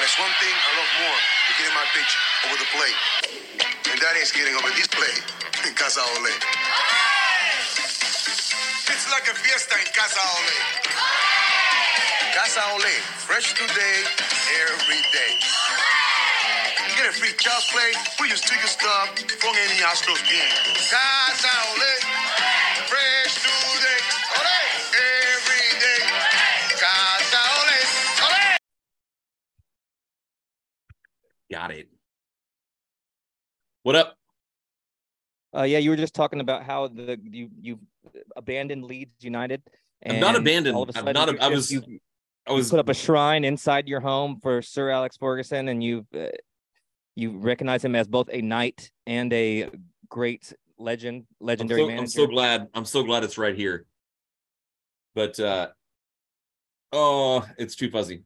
But there's one thing I love more than getting my pitch over the plate. And that is getting over this plate in Casa Ole. It's like a fiesta in Casa Ole. Casa Ole, fresh today, every day. Get a free child's play, put your sticker stuff from any Astros game. Casa Ole, Uh, yeah, you were just talking about how the you you abandoned Leeds United. I'm not abandoned. all of a I'm sudden not a- you I was- you I was put up a shrine inside your home for Sir Alex Ferguson, and you uh, you recognize him as both a knight and a great legend, I'm legendary so, manager. I'm so glad. I'm so glad it's right here. But uh oh, it's too fuzzy.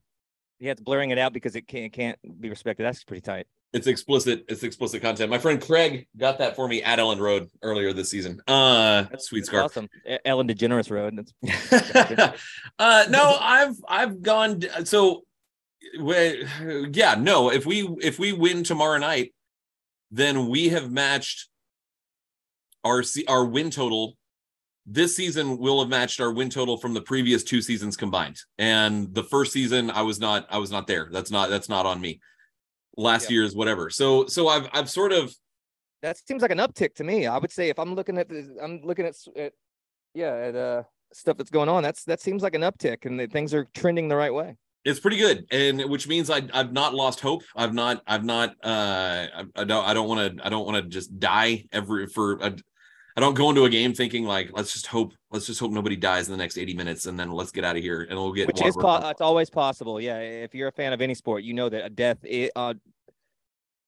Yeah, it's blurring it out because it can't can't be respected. That's pretty tight. It's explicit. It's explicit content. My friend Craig got that for me at Elland Road earlier this season. Uh, that's sweet scarf. awesome. Ellen DeGeneres Road. Uh no i've i've gone so yeah no if we if we win tomorrow night then we have matched our our win total this season will have matched our win total from the previous two seasons combined and the first season i was not i was not there that's not that's not on me last Yeah. year's whatever so so i've i've sort of that seems like an uptick to me. I would say if I'm looking at the, I'm looking at, at yeah, at uh stuff that's going on. That's that seems like an uptick, and that things are trending the right way. it's pretty good and which means I, i've not lost hope i've not i've not uh i, I don't i don't want to i don't want to just die every for I, I don't go into a game thinking like let's just hope let's just hope nobody dies in the next 80 minutes and then let's get out of here and we'll get Which is po- it's always possible. Yeah, if you're a fan of any sport, you know that a death is, uh,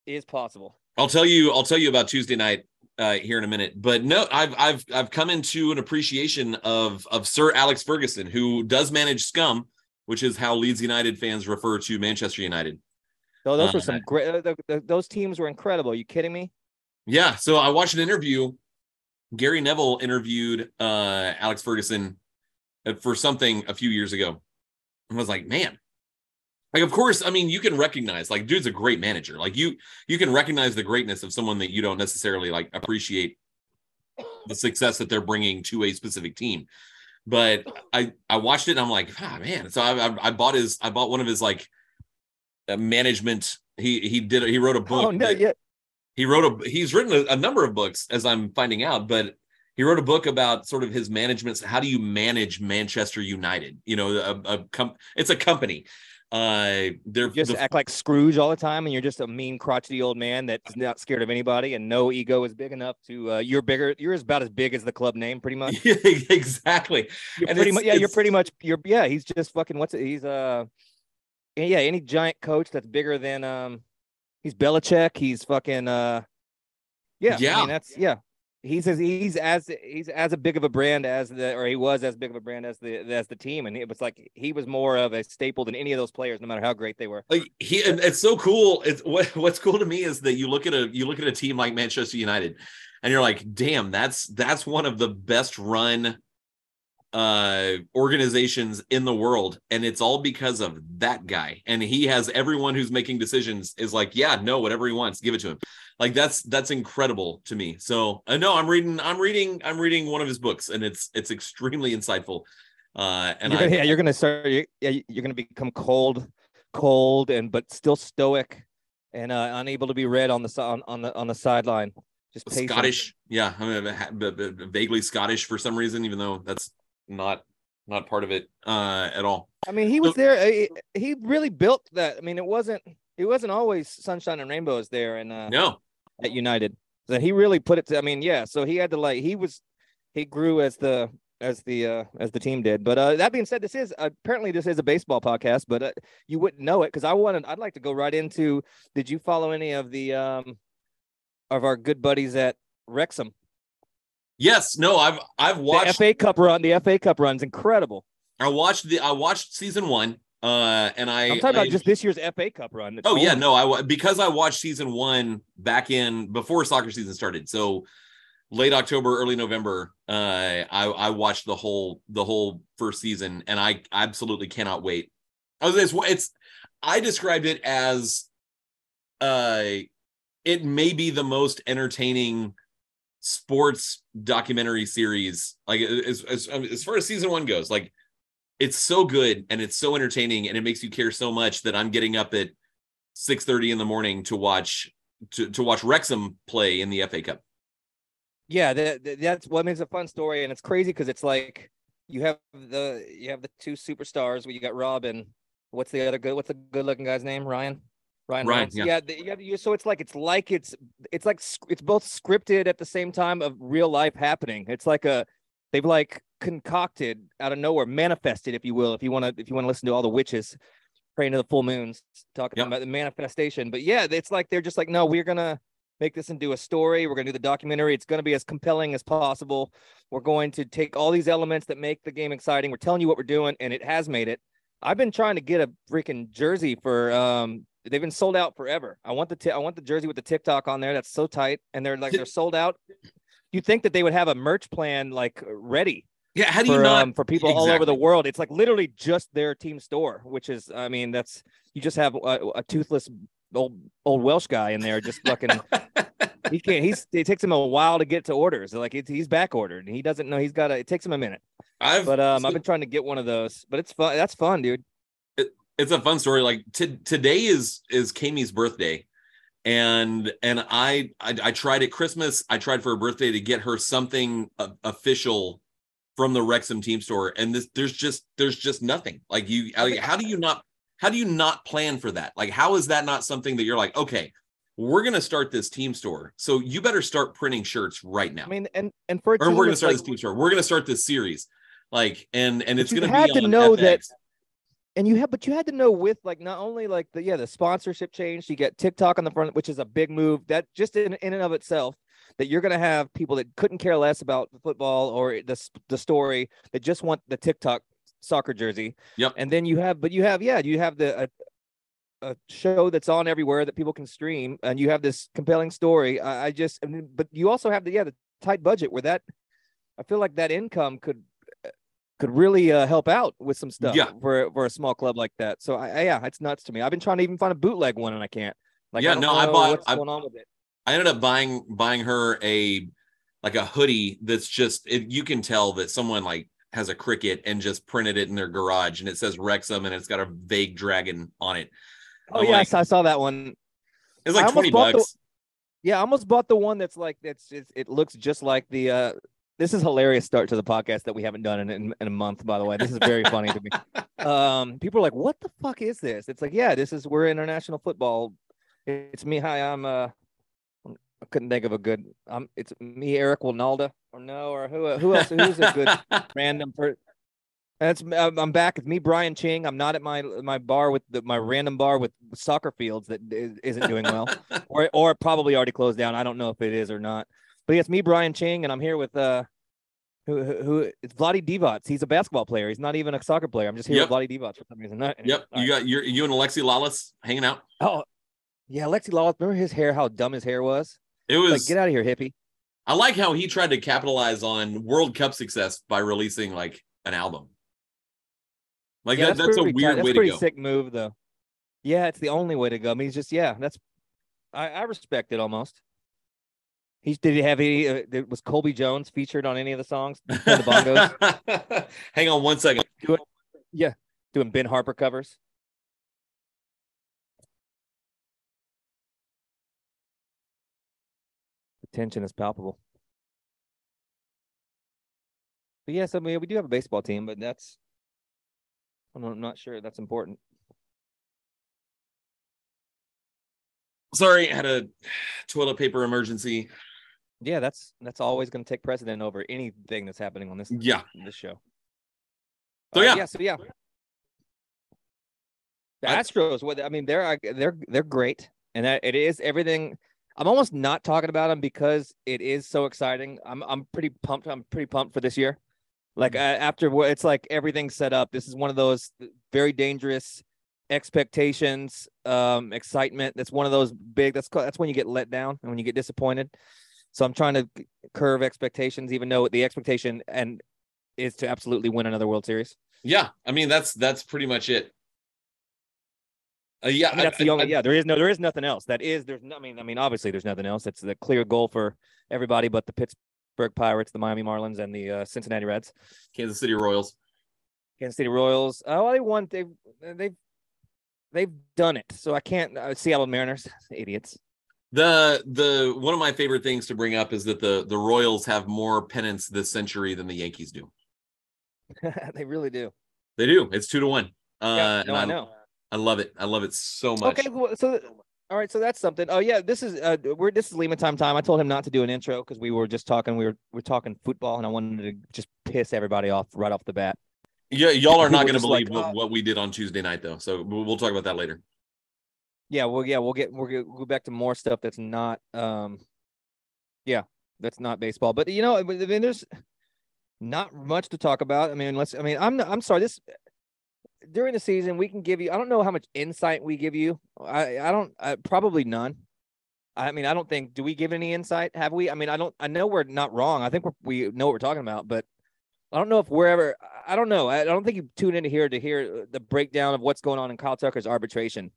is possible. I'll tell you I'll tell you about Tuesday night uh here in a minute. But no, I've I've I've come into an appreciation of of Sir Alex Ferguson who does manage scum, which is how Leeds United fans refer to Manchester United. So those Uh, were some great. Uh, those teams were incredible. Are you kidding me? Yeah, so I watched an interview. Gary Neville interviewed uh Alex Ferguson uh, for something a few years ago. And was like, man, like of course, I mean, you can recognize like dude's a great manager. Like you you can recognize the greatness of someone that you don't necessarily like appreciate the success that they're bringing to a specific team. But I I watched it and I'm like, ah man. So I I, I bought his I bought one of his like uh, management he he did he wrote a book Oh no, that- yeah. He wrote a he's written a, a number of books as i'm finding out but he wrote a book about sort of his management how do you manage manchester united you know a, a com- it's a company uh they're Just the- act like Scrooge all the time, and you're just a mean, crotchety old man that's not scared of anybody, and no ego is big enough to. Uh, you're bigger. You're about as big as the club name, pretty much. exactly You're And pretty much. Yeah, you're pretty much. You're. Yeah, he's just fucking. What's it? He's uh. Yeah, any giant coach that's bigger than um, he's Belichick. He's fucking uh. Yeah, I Yeah. mean that's yeah. He's as he's as he's as a big of a brand as the or he was as big of a brand as the as the team, and it was like he was more of a staple than any of those players, no matter how great they were. like he and it's so cool it's what what's cool to me is that you look at a you look at a team like manchester united and you're like damn that's that's one of the best run uh organizations in the world and it's all because of that guy and he has everyone who's making decisions is like yeah no whatever he wants give it to him like that's that's incredible to me so i know i'm reading i'm reading i'm reading one of his books and it's it's extremely insightful uh and you're gonna, yeah, you're gonna start. you- Yeah, you're gonna become cold, cold, and but still stoic, and uh, unable to be read on the on, on the on the sideline. Just patient. Scottish. Yeah, I mean, ha- b- b- vaguely Scottish for some reason, even though that's not not part of it uh, at all. I mean, he was So- there. uh, He, he really built that. I mean, it wasn't it wasn't always sunshine and rainbows there, and uh, No, at United. That he really put it to. I mean, yeah. So he had to like he was he grew as the as the uh as the team did. But uh that being said, this is apparently this is a baseball podcast, but uh, you wouldn't know it because I wanted I'd like to go right into. Did you follow any of the um of our good buddies at Wrexham? Yes, no. I've I've watched The. FA Cup run. The FA Cup run's incredible. I watched the I watched season one. Uh, and I I'm talking I- about just this year's FA Cup run. Oh yeah, no, I because I watched season one back in before soccer season started. So late October, early November, uh, I I watched the whole the whole first season, and I absolutely cannot wait. I was it's it's I described it as uh it may be the most entertaining sports documentary series like as, as as far as season one goes like it's so good and it's so entertaining and it makes you care so much that i'm getting up at 6 30 in the morning to watch to, to watch wrexham play in the fa cup Yeah, that, that- that's what makes a fun story, and it's crazy because it's like you have the you have the two superstars. Where you got robin what's the other good? What's the good looking guy's name? Ryan. Ryan. Ryan, Reynolds? yeah. Yeah. the- you, so it's like it's like it's it's like it's both scripted at the same time of real life happening. It's like a they've like concocted out of nowhere, manifested, if you will, if you want to if you want to listen to all the witches praying to the full moons, talking Yep. about the manifestation. But yeah, it's like they're just like, no, we're gonna make this into a story. We're going to do the documentary. It's going to be as compelling as possible. We're going to take all these elements that make the game exciting. We're telling you what we're doing, and it has made it. I've been trying to get a freaking jersey for um they've been sold out forever. I want the t- I want the jersey with the TikTok on there. That's so tight and they're like they're sold out. You think that they would have a merch plan like ready yeah how do you for not um, for people all over the world. It's like literally just their team store, which is I mean that's you just have a, a toothless old old Welsh guy in there just fucking he can't he's it takes him a while to get to orders. Like it's, he's back ordered and he doesn't know he's got to it takes him a minute. i've But um so I've been trying to get one of those. But it's fun. That's fun, dude. It's a fun story. Like t- today is is Kamie's birthday, and and I, I I tried at Christmas. I tried for her birthday to get her something uh, official from the Wrexham team store, and this there's just there's just nothing. Like you, like, how do you not how do you not plan for that? Like how is that not something that you're like okay? We're gonna start this team store, so you better start printing shirts right now. I mean and and for or we're gonna start like- this team store. We're gonna start this series, like and and it's gonna had be to know that- FX. And you have but you had to know with like not only like the yeah the sponsorship change you get tiktok on the front which is a big move that just in, in and of itself that you're going to have people that couldn't care less about football or the, the story that just want the tiktok soccer jersey Yep. and then you have but you have yeah you have the a, a show that's on everywhere that people can stream and you have this compelling story i, I just I mean, but you also have the yeah the tight budget where that i feel like that income could could really uh, help out with some stuff Yeah. for for a small club like that. So I, I yeah, it's nuts to me. I've been trying to even find a bootleg one and I can't. Like Yeah, I no, I bought- what's I- going on with it. I ended up buying buying her a like a hoodie that's just it, you can tell that someone like has a Cricut and just printed it in their garage and it says Wrexham and it's got a vague dragon on it. Oh I'm I like- saw, I saw that one. It's like 20 bought the- bucks. Yeah, I almost bought the one that's like that's it's, it looks just like the uh this is hilarious start to the podcast that we haven't done in, in, in a month by the way. This is very funny to me. Um people are like what the fuck is this? It's like yeah, this is we're international football. It's me hi, I'm uh I couldn't think of a good um it's me Eric Wynalda or no or who who else who's a good random that's I'm I'm back. It's me, Brian Ching. I'm not at my my bar with the, my random bar with soccer fields that is, isn't doing well, or or probably already closed down. I don't know if it is or not. But yeah, it's me, Brian Ching, and I'm here with uh, who who, who it's Vlade Divac. He's a basketball player. He's not even a soccer player. I'm just here Yep. with Vlade Divac for some reason. Not- Yep, you right. got you you and Alexi Lalas hanging out. oh yeah, Alexi Lalas. Remember his hair? How dumb his hair was. It was Like, get out of here, hippie. I like how he tried to capitalize on World Cup success by releasing like an album. Like yeah, that, that's, a pretty tight. weird That's way to pretty go. sick move, though. Yeah, it's the only way to go. I mean, he's just yeah. That's I, I respect it almost. He's did he have any? Uh, was Cobi Jones featured on any of the songs? The bongos, Hang on one second. doing Ben Harper covers. The tension is palpable. But yes, I mean we do have a baseball team, but that's I'm not sure that's important. Sorry, I had a toilet paper emergency. Yeah, that's that's always going to take precedent over anything that's happening on this Yeah. this show. So, Uh, yeah. yeah, so yeah. The I- Astros, what I mean, they're they're they're great, and that- it is everything. I'm almost not talking about them because it is so exciting. I'm I'm pretty pumped. I'm pretty pumped for this year. Like uh, after what it's like everything's set up. This is one of those very dangerous expectations, um, excitement. That's one of those big. That's that's when you get let down and when you get disappointed. So I'm trying to curve expectations, even though the expectation and is to absolutely win another World Series. Yeah. I mean, that's that's pretty much it. Uh, yeah, I mean, that's I- the only. I- yeah, there is no, there is nothing else. That is, there's no. I mean, I mean, obviously, there's nothing else. That's the clear goal for everybody but the Pittsburgh Pirates, the Miami Marlins, and the uh, Cincinnati Reds, Kansas City Royals. Kansas City Royals. Oh, well, they won. They've they've they've done it. So I can't. Uh, Seattle Mariners, idiots. The the one of my favorite things to bring up is that the the Royals have more pennants this century than the Yankees do. they really do. They do. It's two to one. Uh, Yeah, no, I know. I love it. I love it so much. Okay, well, so all right, so that's something. Oh yeah, this is uh we're this is Lima time time. I told him not to do an intro because we were just talking. We were we're talking football, and I wanted to just piss everybody off right off the bat. Yeah, y'all are not going to believe like, what, uh, what we did on Tuesday night, though. So we'll talk about that later. Yeah, well, yeah, we'll get we'll, get, we'll go back to more stuff that's not um, yeah, that's not baseball. But you know, I mean, there's not much to talk about. I mean, let's. I mean, I'm I'm sorry. This during the season, we can give you. I don't know how much insight we give you. I I don't. I, probably none. I mean, I don't think. Do we give any insight? Have we? I mean, I don't. I know we're not wrong. I think we know what we're talking about, but I don't know if we're ever. I don't know. I don't think you tune into here to hear the breakdown of what's going on in Kyle Tucker's arbitration.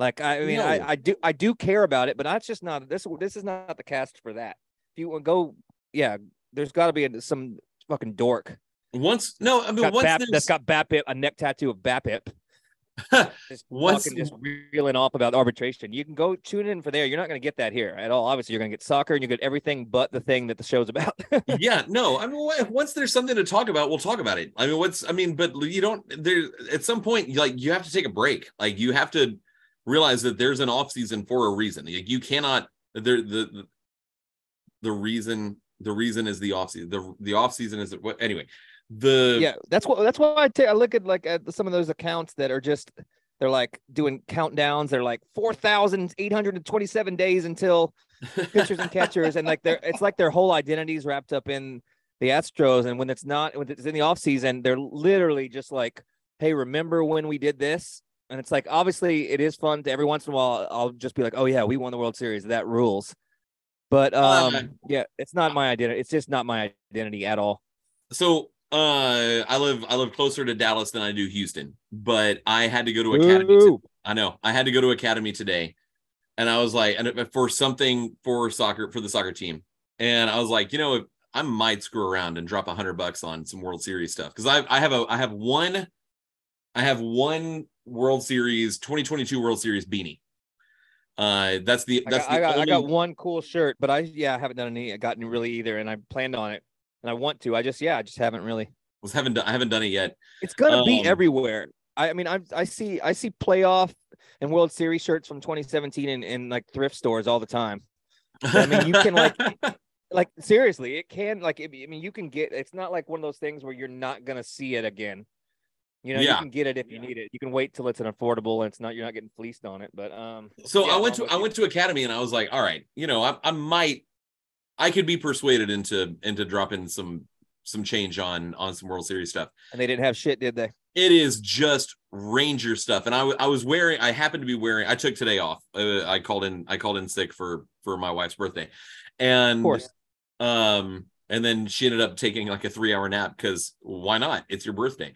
Like I mean, No. I, I do I do care about it, but that's just not this. This is not the cast for that. If you want to go, yeah, there's got to be a, some fucking dork Once, no, I mean, got once Bap, that's got BABIP, a neck tattoo of BABIP. Just Once- fucking just reeling off about arbitration. You can go tune in for there. You're not going to get that here at all. Obviously, you're going to get soccer and you get everything but the thing that the show's about. yeah, no, I mean, once there's something to talk about, we'll talk about it. I mean, what's, I mean, but you don't, there, at some point, like, you have to take a break. Like, you have to realize that there's an off season for a reason. Like, you cannot, there, the, the, the reason, the reason is the off season. The, the off season is what, anyway, the, yeah, that's what that's why I take I look at like at some of those accounts that are just they're like doing countdowns. They're like four thousand eight hundred and twenty seven days until pitchers and catchers, and like they're it's like their whole identity is wrapped up in the Astros. And when it's not, when it's in the off season, they're literally just like, "Hey, remember when we did this?" And it's like obviously it is fun to every once in a while. I'll just be like, "Oh yeah, we won the World Series. That rules." But um, Uh, yeah, it's not my identity. It's just not my identity at all. so, uh, I live, I live closer to Dallas than I do Houston, but I had to go to academy. to- I know I had to go to academy today, and I was like, and for something for soccer for the soccer team, and I was like, you know, I might screw around and drop a hundred bucks on some World Series stuff because I I have a I have one, I have one World Series 2022 World Series beanie. Uh, that's the I that's got, I the got, I got one cool shirt, but I yeah, I haven't done any gotten really either, and I planned on it, and I want to. I just yeah, I just haven't really. was haven't done I haven't done it yet. It's gonna be Um, everywhere. I, I mean, I I see I see playoff and World Series shirts from 2017 in, in like thrift stores all the time. I mean, you can, like- Like seriously, it can like I mean, you can get. It's not like one of those things where you're not gonna see it again. You know, you can get it if you need it. You can wait till it's an affordable and it's not you're not getting fleeced on it. But um, So Yeah, I went to I went to academy and I was like, all right, you know, I, I might I could be persuaded into into dropping some some change on on some World Series stuff. and they didn't have shit, did they? It is just Ranger stuff, and I w- I was wearing I happened to be wearing I took today off. Uh, I called in I called in sick for for my wife's birthday, and Of course. um and then she ended up taking like a three hour nap because why not? It's your birthday.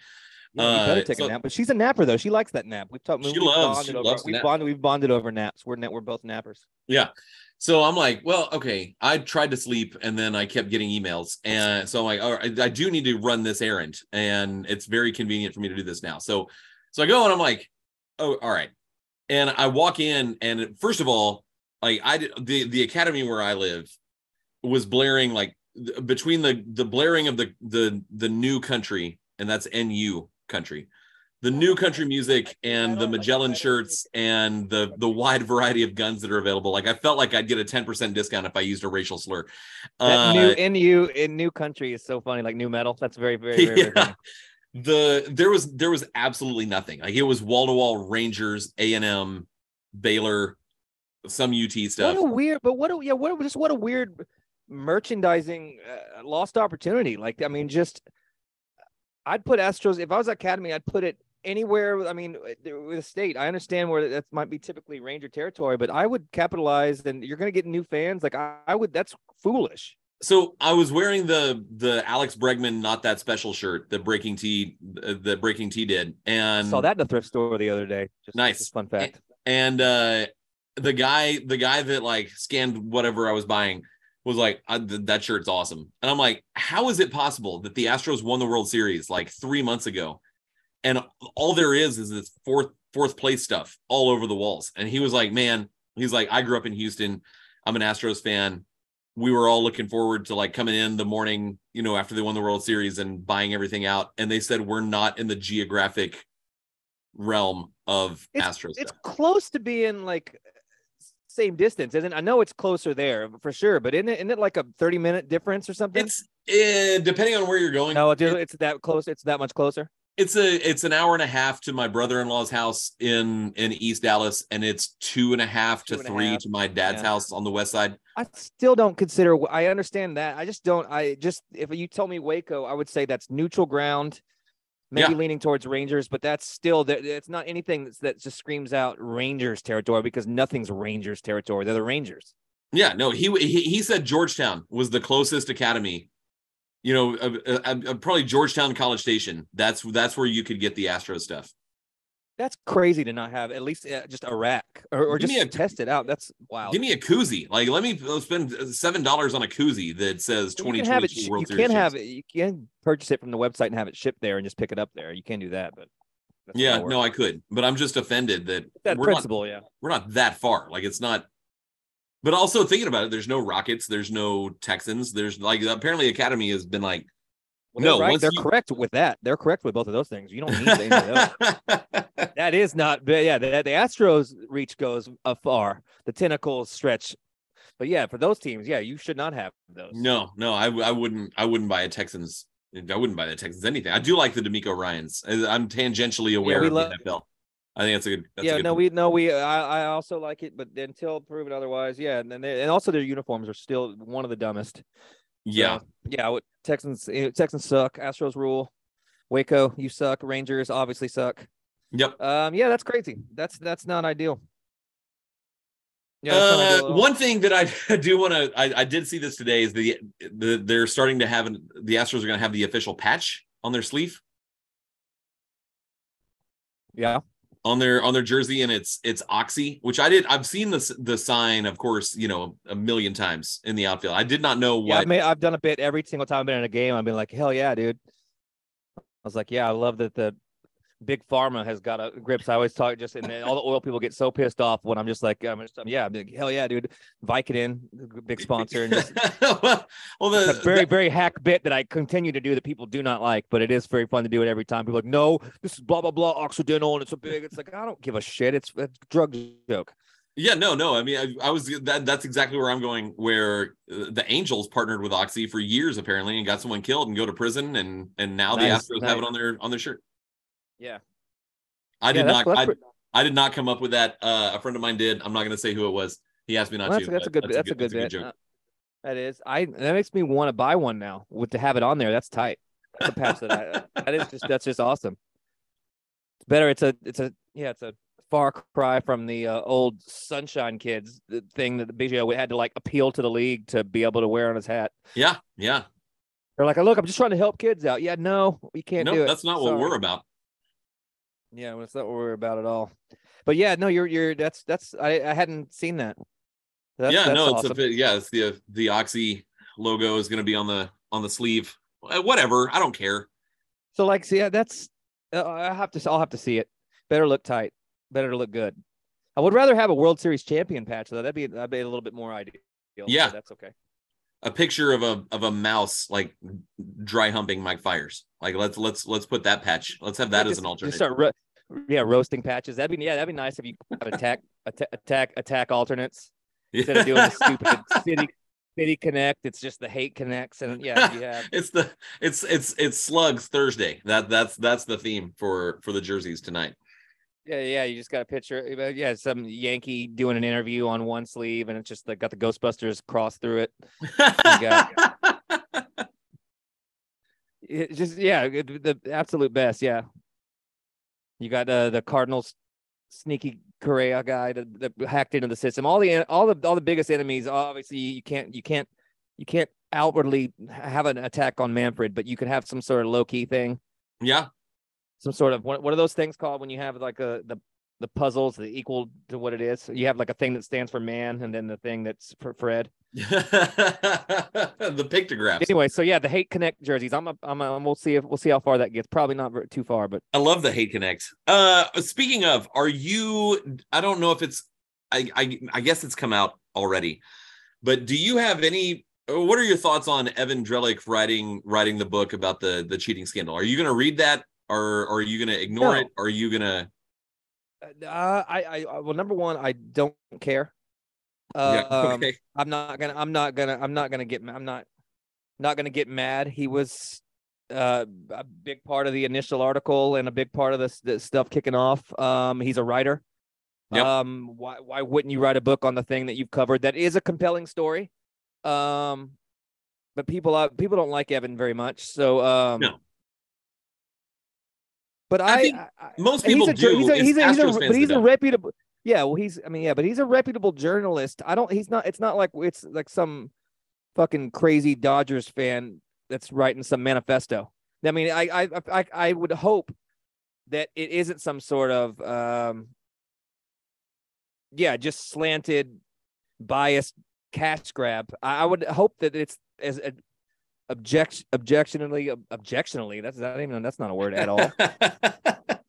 Yeah, you better Uh, take so- a nap. But she's a napper though. She likes that nap. We've talked. She we've loves- bonded she over, loves we've bonded. We've bonded over naps. We're we're both nappers. Yeah. So I'm like, well, okay. I tried to sleep and then I kept getting emails. And so I'm like, all right, I do need to run this errand. And it's very convenient for me to do this now. So so I go and I'm like, oh, all right. And I walk in, and first of all, like I did the the academy where I live was blaring like between the the blaring of the the the new country, and that's NU country the new country music and the Magellan shirts and the the wide variety of guns that are available. Like I felt like I'd get a 10% discount if I used a racial slur. That Uh, new NU in new country is so funny. Like new metal. That's very very very. very yeah. funny. The there was there was absolutely nothing. Like it was wall to wall Rangers, A and M, Baylor, some UT stuff. What a weird. But what a yeah. What just what a weird merchandising uh, lost opportunity. Like I mean, just I'd put Astros if I was Academy. I'd put it anywhere. I mean, uh, with a state. I understand where that might be typically Ranger territory, but I would capitalize. And you're going to get new fans. Like I, I would. That's foolish. So I was wearing the the Alex Bregman not that special shirt that Breaking T that Breaking T did, and Saw that in the thrift store the other day. Just, Nice. just fun fact. and uh the guy the guy that like scanned whatever i was buying was like that shirt's awesome. And i'm like how is it possible that the astros won the world series like three months ago? And all there is is this fourth fourth place stuff all over the walls. And he was like man he's like i grew up in houston. I'm an astros fan. We were all looking forward to like coming in the morning you know after they won the world series and buying everything out. And they said we're not in the geographic realm of astros It's close to being like same distance, isn't it? I know it's closer there for sure, but isn't it, isn't it like a 30 minute difference or something? It's uh, depending on where you're going. no, dude, it's that close. It's that much closer. It's a it's an hour and a half to my brother-in-law's house in in East Dallas, and it's two and a half to Two a three half. to my dad's Yeah. house on the west side. I still don't consider. I understand that. I just don't. I just if you told me Waco, I would say that's neutral ground, maybe Yeah. leaning towards Rangers, but that's still. It's not anything that's, that just screams out Rangers territory because nothing's Rangers territory. They're the Rangers. Yeah, no, he he, he said Georgetown was the closest academy. You know, uh, uh, uh, probably Georgetown College Station. That's that's where you could get the Astro stuff. That's crazy to not have at least uh, just a rack or, or just a- test it out. That's wow. Give me a koozie. Like, let me spend seven dollars on a koozie that says you twenty twenty two World You Series. can have it. You can purchase it from the website and have it shipped there and just pick it up there. You can do that, but Yeah, no, I could, but I'm just offended that that we're not principle. yeah. we're not that far. Like it's not. But also thinking about it, there's no Rockets, there's no Texans, there's like apparently Academy has been like Well, No, they're right. They're you- correct with that. They're correct with both of those things. You don't need any of those. That is not, but yeah, the, the Astros reach goes afar. The tentacles stretch. But yeah, for those teams, yeah, you should not have those. no, no, I, I wouldn't I wouldn't buy a Texans. I wouldn't buy the Texans anything. I do like the DeMeco Ryans. I'm tangentially aware we of love- the NFL. I think that's a good. That's a yeah, good no, we no, we I, I also like it, but until proven otherwise, yeah, and then they, and also their uniforms are still one of the dumbest. Yeah, So, yeah, what Texans eh, Texans suck. Astros rule. Waco, you suck. Rangers obviously suck. yep. Um, yeah, that's crazy. That's that's not ideal. Yeah, Uh, one thing that I do want to, I, I did see this today is the, the they're starting to have an, the Astros are going to have the official patch on their sleeve. yeah. On their on their jersey and it's it's oxy which i did i've seen the the sign of course you know a million times in the outfield i did not know Yeah, I've, what made, I've done a bit every single time I've been in a game. I've been like, hell yeah, dude. I was like, yeah, I love that the big pharma has got a grips. I always talk just and then all the oil people get so pissed off when I'm just like, I'm just, yeah, I'm like, hell yeah, dude. Vicodin, big sponsor, and just well the, a very, very hack bit that I continue to do that people do not like, but it is very fun to do it every time. People are like, no, this is blah blah blah Occidental, and it's a big. It's like I don't give a shit. It's a drug joke. yeah no no i mean i, I was that that's exactly where i'm going where uh, the angels partnered with oxy for years apparently and got someone killed and go to prison and and now Nice, the astros have it on their on their shirt Yeah, i did that's- not I, I did not come up with that uh a friend of mine did i'm not going to say who it was he asked me not Well, that's, to that's a but good. That's a good, joke Uh, that is. I that makes me want to buy one now. With to have it on there, that's tight. That's a patch that I, that is just that's just awesome. It's better. It's a it's a yeah. It's a far cry from the uh, old Sunshine Kids thing that the Biggio had to like appeal to the league to be able to wear on his hat. yeah yeah They're like, look, I'm just trying to help kids out. Yeah, no, we can't no do it. that's not what we're about Yeah, well, that's not what we're about at all. But yeah, no, you're you're that's that's I I hadn't seen that. That's, yeah, that's no, it's awesome. a bit. Yeah, it's the the Oxy logo is going to be on the on the sleeve. Uh, Whatever, I don't care. So like, see, yeah, that's uh, I have to I'll have to see it. Better look tight. Better to look good. I would rather have a World Series champion patch though. That'd be that'd be a little bit more ideal. so Yeah. that's okay. A picture of a of a mouse like dry humping Mike Fiers. Like let's let's let's put that patch. Let's have that as Just- an just alternate. start yeah, roasting patches. That'd be yeah, that'd be nice if you have attack attack attack attack alternates instead of doing the stupid city city connect. It's just the hate connects and yeah, yeah. it's the it's it's it's slugs Thursday. That that's that's the theme for for the jerseys tonight. Yeah, yeah, you just got a picture. uh, Yeah, some Yankee doing an interview on one sleeve, and it's just like got the Ghostbusters cross through it. got- It just yeah, the absolute best. Yeah, you got uh, the Cardinals sneaky Correa guy that, that hacked into the system. All the all the all the biggest enemies. Obviously, you can't you can't you can't outwardly have an attack on Manfred, but you could have some sort of low key thing, Yeah. some sort of what, what are those things called when you have like a the the puzzles that equal to what it is? So You have like a thing that stands for man, and then the thing that's for Fred. the pictographs. Anyway, so yeah, the hate connect jerseys. I'm a, I'm a, we'll see if we'll see how far that gets. Probably not too far, but I love the hate connect. Uh speaking of, are you I don't know if it's I I, I guess it's come out already. But do you have any what are your thoughts on Evan Drellich writing writing the book about the the cheating scandal? Are you going to read that or, or are you going to ignore No. it? Or are you going to uh, I I I- well, number one, I don't care. Uh, Yeah, um, okay. I'm not gonna. I'm not gonna. I'm not gonna get. I'm not. Not gonna get mad. He was uh, a big part of the initial article and a big part of this, this stuff kicking off. Um, he's a writer. Yep. Um, why why wouldn't you write a book on the thing that you've covered? That is a compelling story. Um, but people uh, people don't like Evan very much. So um, No. But I I, think I- most he's people a do. He's a, he's a, he's a, but he's a reputable. Yeah, well, he's. I mean, yeah, but he's a reputable journalist. I don't. He's not. It's not like it's like some fucking crazy Dodgers fan that's writing some manifesto. I mean, I I I I would hope that it isn't some sort of um yeah, just slanted, biased cash grab. I, I would hope that it's as a, object objectionably objectionably. That's not even that's not a word at all.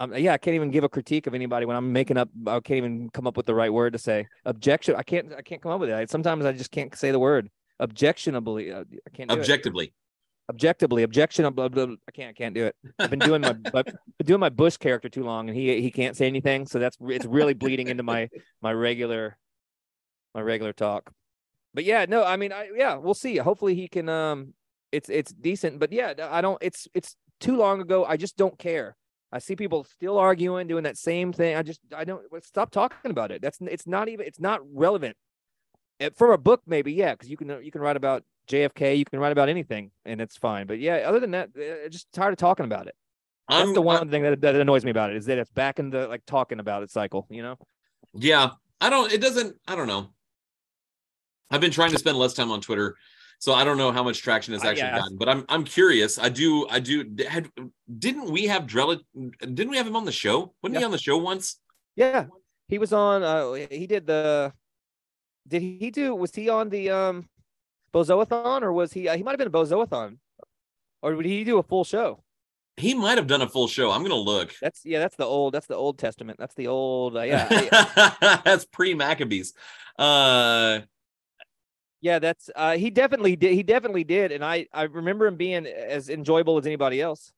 Um, yeah, I can't even give a critique of anybody when I'm making up. I can't even come up with the right word to say. Objection. I can't. I can't come up with it. I, sometimes I just can't say the word. Objectionably. Uh, I can't. Do it. Objectively. Objectively. Objectionable. I can't. I can't do it. I've been doing my. I've doing my Bush character too long, and he he can't say anything. So that's it's really bleeding into my my regular my regular talk. But yeah, no, I mean, I yeah, we'll see. Hopefully he can. Um, it's it's decent, but yeah, I don't. It's it's too long ago. I just don't care. I see people still arguing, doing that same thing. I just I don't stop talking about it. That's it's not even it's not relevant. from a book, maybe yeah, because you can you can write about JFK, you can write about anything, and it's fine. But yeah, other than that, uh, just tired of talking about it. That's I'm the one thing that, that annoys me about it is that it's back in the like talking about it cycle. You know. Yeah, I don't. It doesn't. I don't know. I've been trying to spend less time on Twitter, so I don't know how much traction it's Uh, actually yeah. gotten. But I'm I'm curious. I do. I do. Had didn't we have Drella? Didn't we have him on the show? Wasn't he on the show once? Yeah, he was on. Uh, he did the. Did he do? Was he on the um, Bozoathon, or was he? Uh, he might have been a Bozoathon, or did he do a full show? He might have done a full show. I'm gonna look. That's yeah. That's the old. That's the Old Testament. That's the old. Uh, yeah, I- That's pre Maccabees. Uh, yeah. That's uh. He definitely did. He definitely did, and I I remember him being as enjoyable as anybody else.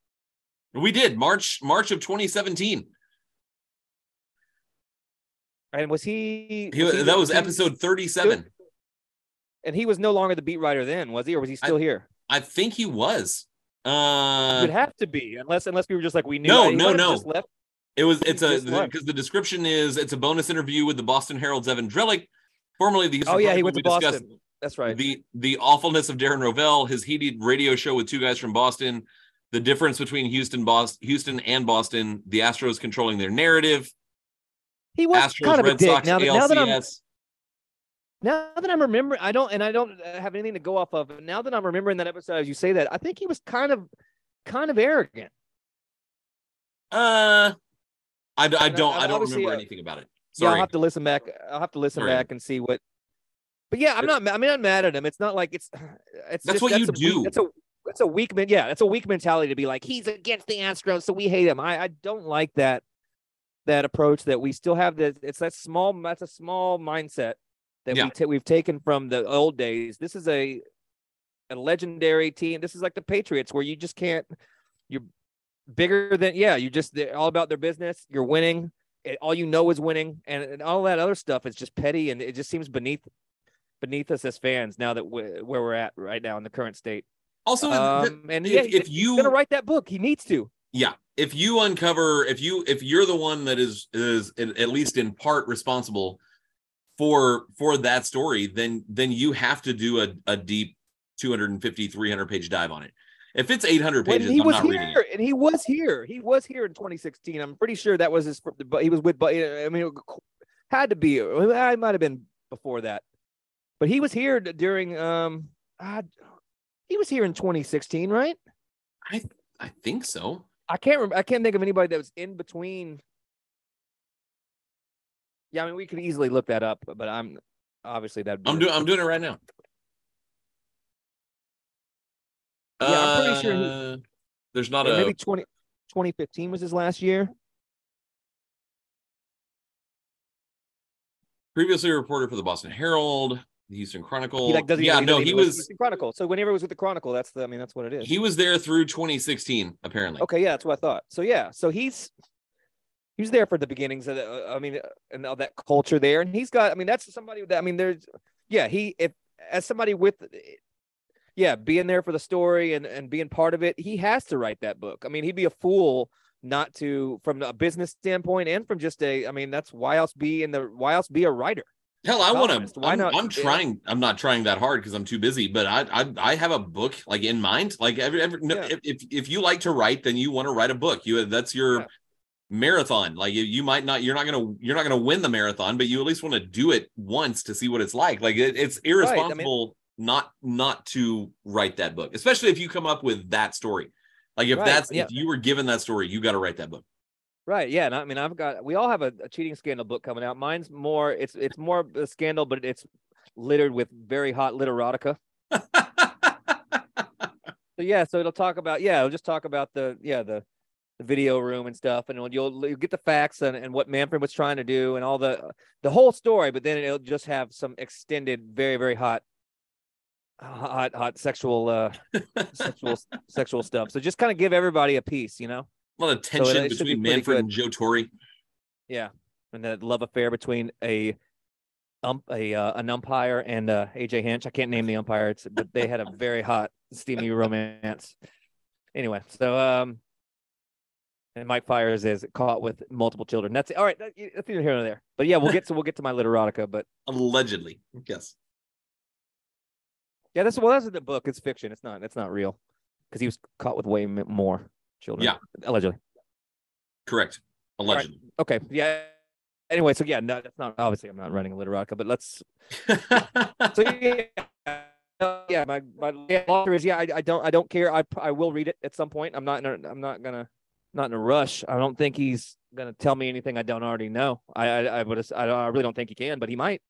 we did March March of 2017. And was he? He, was he that was episode 37. And he was no longer the beat writer then, was he, or was he still here? I think he was. He Uh, would have to be, unless unless we were just like we knew. No, no, no. Just left. It was it's a because the description is it's a bonus interview with the Boston Herald's Evan Drellich, formerly the Houston Oh yeah, he went to We discussed Boston. That's right. The the awfulness of Darren Rovell, his heated radio show with two guys from Boston, the difference between Houston, Boston, Houston and Boston, the Astros controlling their narrative, He was Astros, kind of a dick. Sox, now, that, now that I'm now that I'm remembering, I don't and I don't uh, have anything to go off of. But now that I'm remembering that episode, as you say that, I think he was kind of kind of arrogant. Uh, I, I don't I don't remember uh, anything about it. Yeah, I'll have to listen back. I'll have to listen Sorry. back and see what. But yeah, I'm not. I mean, I'm not mad at him. It's not like it's. It's That's just, what you a weak- do. That's a that's a weak man. Yeah, that's a weak mentality to be like he's against the Astros, so we hate him. I I don't like that that approach. That we still have this. It's that small. That's a small mindset that Yeah. we ta- we've taken from the old days. This is a a legendary team. This is like the Patriots, where you just can't. You're bigger than yeah. You just they're all about their business. You're winning. It, all you know is winning, and, and all that other stuff is just petty, and it just seems beneath beneath us as fans now that we where we're at right now in the current state. also, Um, and if- yeah, if you- gonna write that book, he needs to. yeah if you uncover if you if you're the one that is is at least in part responsible for for that story then then you have to do a, a deep 250 300 page dive on it if it's 800 pages he i'm was not reading here, it and he was here. He was here in 2016. I'm pretty sure that was his. But he was with. But I mean, it had to be. I might have been before that. But he was here during um uh, he was here in 2016, right? I I think so. I can't remember. I can't think of anybody that was in between. Yeah, I mean, we could easily look that up, but I'm obviously that. I'm doing I'm doing it right now. Yeah, I'm pretty sure he- Uh, There's not a maybe 20, 2015 was his last year. previously a reporter for the Boston Herald, the Houston Chronicle. He like doesn't. yeah, even, no, he to was Houston Chronicle. So whenever it was with the Chronicle, that's the. I mean, that's what it is. he was there through 2016 apparently. Okay, yeah, that's what I thought. So yeah, so he's he was there for the beginnings of the, uh, I mean, uh, and all that culture there, and he's got. I mean, that's somebody that I mean, there's yeah, he if as somebody with yeah, being there for the story and and being part of it, he has to write that book. I mean, he'd be a fool not to from a business standpoint and from just a. I mean, that's why else be in the why else be a writer. Hell, I want to. why I'm, not- I'm trying. I'm not trying that hard because I'm too busy. But I, I, I have a book like in mind. Like every, every no, Yeah. if, if if you like to write, then you want to write a book. You that's your Yeah. marathon. Like you, you might not. You're not gonna. You're not gonna win the marathon, but you at least want to do it once to see what it's like. Like it, it's irresponsible not not to write that book, especially if you come up with that story. Like if Right, that's yeah. if you were given that story, you got to write that book. Right. Yeah. And I mean, I've got. We all have a, a cheating scandal book coming out. Mine's more. It's it's more of a scandal, but it's littered with very hot literotica. So yeah, so it'll talk about yeah, it'll just talk about the yeah the, the video room and stuff, and you'll, you'll get the facts and, and what Manfred was trying to do and all the the whole story, but then it'll just have some extended, very very hot, hot hot sexual uh sexual sexual stuff. So just kind of give everybody a piece, you know. A lot of tension it be between pretty Manfred good. and Joe Torre. Yeah, and the love affair between a ump a uh, an umpire and uh, AJ Hinch. I can't name the umpire, it's, but they had a very hot, steamy romance. Anyway, so um, and Mike Fiers is caught with multiple children. That's it. All right, that- that's either here or there. But yeah, we'll get to we'll get to my literotica. But Allegedly, yes. yeah, that's well, that's the book. It's fiction. It's not. It's not real because he was caught with way more children. Yeah. allegedly. Correct. right. Allegedly. Okay. Yeah. Anyway, so yeah, no, that's not obviously I'm not running a literotica, but let's So yeah, uh, yeah, my my yeah, answer is yeah. I, I don't I don't care. I I will read it at some point. I'm not in a, I'm not gonna not in a rush. I don't think he's gonna tell me anything I don't already know. I I I would I, don't- I really don't think he can, but he might.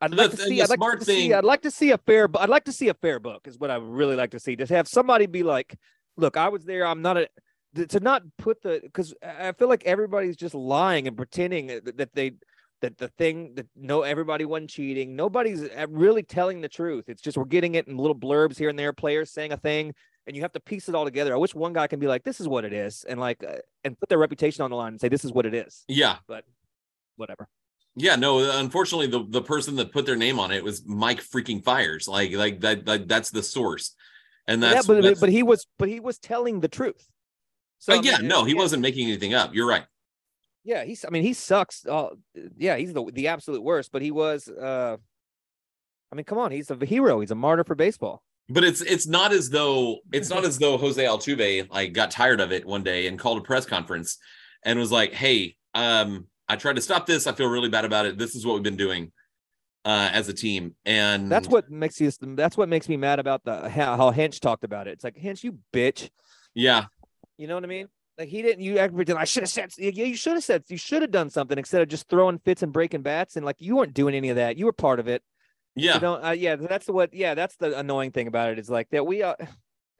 I'd The like to see. I'd like smart to thing- see. I'd like to see a fair. I'd like to see a fair book. Is what I would really like to see. Just have somebody be like, "Look, I was there. I'm not a." To not put the because I feel like everybody's just lying and pretending that they that the thing that no everybody wasn't cheating nobody's really telling the truth it's just we're getting it in little blurbs here and there players saying a thing and you have to piece it all together i wish one guy can be like this is what it is and like uh, and put their reputation on the line and say this is what it is yeah. But whatever Yeah. No, unfortunately, the, the person that put their name on it was Mike freaking Fiers. Like, like that, that that's the source. And that's, yeah but, that's- but he was but he was telling the truth so Uh, I mean, yeah, no, he yeah, wasn't making anything up. You're right. yeah he's i mean he sucks uh, yeah he's the the absolute worst but he was uh i mean come on he's a hero he's a martyr for baseball But it's it's not as though it's not as though Jose Altuve like got tired of it one day and called a press conference and was like, "Hey, um, I tried to stop this. I feel really bad about it. This is what we've been doing uh, as a team." And That's what makes you. That's what makes me mad about the how, how Hinch talked about it. It's like Hinch, you bitch. yeah, You know what I mean? Like he didn't. You act. I should have said. Yeah, you should have said. You should have done something instead of just throwing fits and breaking bats. And like you weren't doing any of that. You were part of it. yeah, You don't. Uh, yeah, that's what. Yeah, that's the annoying thing about it. Is like that we. Uh,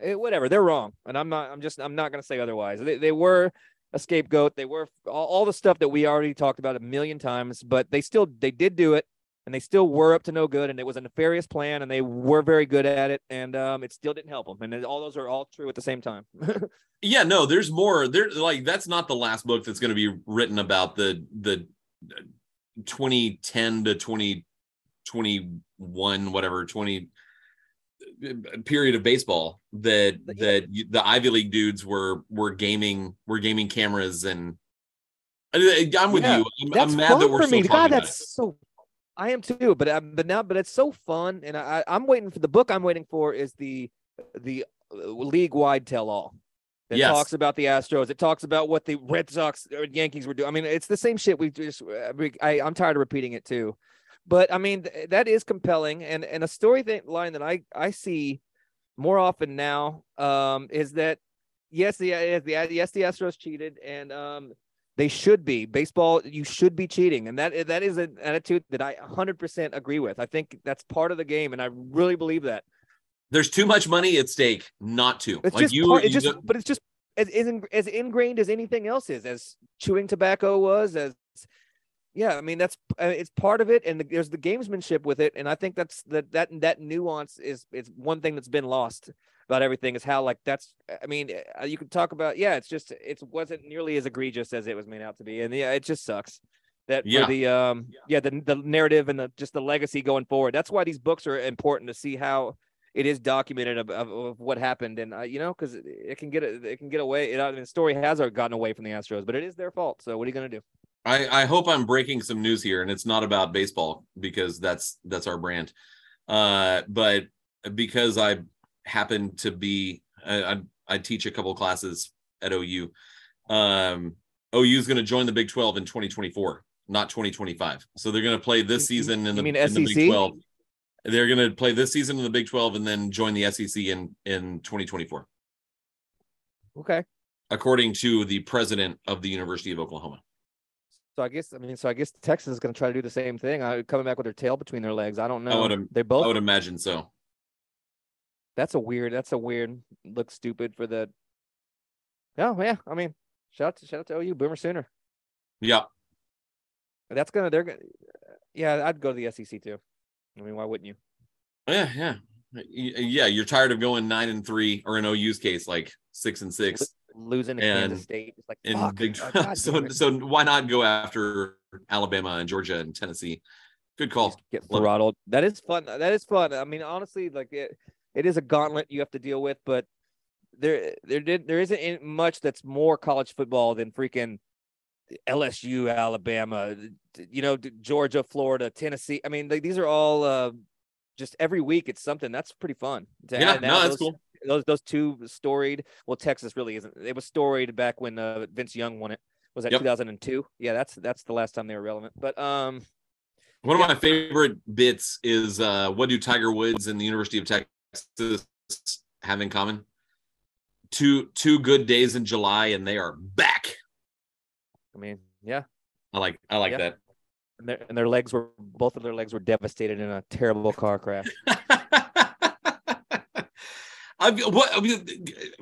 eh, whatever. They're wrong, and I'm not. I'm just. I'm not gonna say otherwise. They, they were a scapegoat. They were all, all the stuff that we already talked about a million times. But they still. They did do it and they still were up to no good and it was a nefarious plan and they were very good at it and um, it still didn't help them and it- all those are all true at the same time yeah. No, there's more. There, like that's not the last book that's going to be written about the the 2010 to 2021, whatever 20 period of baseball that that you- the Ivy League dudes were were gaming were gaming cameras and I'm with Yeah, you. I'm, I'm mad that we're for still me talking god that's so i am too but um, but now but it's so fun and i i'm waiting for the book i'm waiting for is the the league wide tell all it Yes. talks about the astros. It talks about what the red sox or yankees were doing. I mean it's the same shit we just uh, we- I, i'm tired of repeating it too. But I mean th- that is compelling, and and a story th- line that I I see more often now um, is that yes the yes the yes the Astros cheated, and um, they should be baseball. You should be cheating, and that that is an attitude that I 100% agree with. I think that's part of the game, and I really believe that. There's too much money at stake not to. It's like just, you, part, it's you just, but it's just as as ingrained as anything else is, as chewing tobacco was, as yeah. I mean, that's uh, it's part of it, and the, there's the gamesmanship with it, and I think that's that that that nuance is is one thing that's been lost about everything is how like that's I mean uh, you can talk about yeah it's just it wasn't nearly as egregious as it was made out to be and yeah it just sucks that Yeah. for the um yeah the the narrative and the just the legacy going forward that's why these books are important to see how it is documented of, of, of what happened and uh, you know because it, it can get it can get away it, I mean, the story has gotten away from the Astros but it is their fault so what are you gonna do I, I hope I'm breaking some news here, and it's not about baseball because that's that's our brand. Uh, but because I happen to be, I, I, I teach a couple classes at OU. Um, OU is going to join the Big 12 in 2024, not 2025. So they're going to play this season in the, mean in the Big SEC? 12. They're going to play this season in the Big 12 and then join the SEC in in 2024, okay according to the president of the University of Oklahoma. So I guess I mean so I guess Texas is gonna try to do the same thing uh, coming back with their tail between their legs I don't know would im- they I would imagine so. that's a weird that's a weird look stupid for the oh yeah i mean shout out to shout out to ou boomer sooner Yeah. that's gonna they're gonna yeah i'd go to the sec too i mean why wouldn't you Yeah, yeah, yeah. You're tired of going nine and three, or in OU's case, like six and six losing to And- kansas state it's like fuck, Big oh, 12. God damn so, so why not go after Alabama and Georgia and Tennessee? Good call. get Love it. throttled that is fun that is fun i mean honestly like it, it is a gauntlet you have to deal with but there there did there isn't much that's more college football than freaking lsu alabama you know georgia florida tennessee i mean like, these are all uh just every week it's something that's pretty fun Yeah, no, that's those, cool. Those those two storied well texas really isn't it was storied back when uh, vince young won it was that Yep. 2002 yeah that's that's the last time they were relevant but um One of my favorite bits is uh, what do Tiger Woods and the University of Texas have in common? Two two good days in July, and they are back. i mean yeah I like I like Yeah. and their, and their legs were both of their legs were devastated in a terrible car crash. I've, what I mean,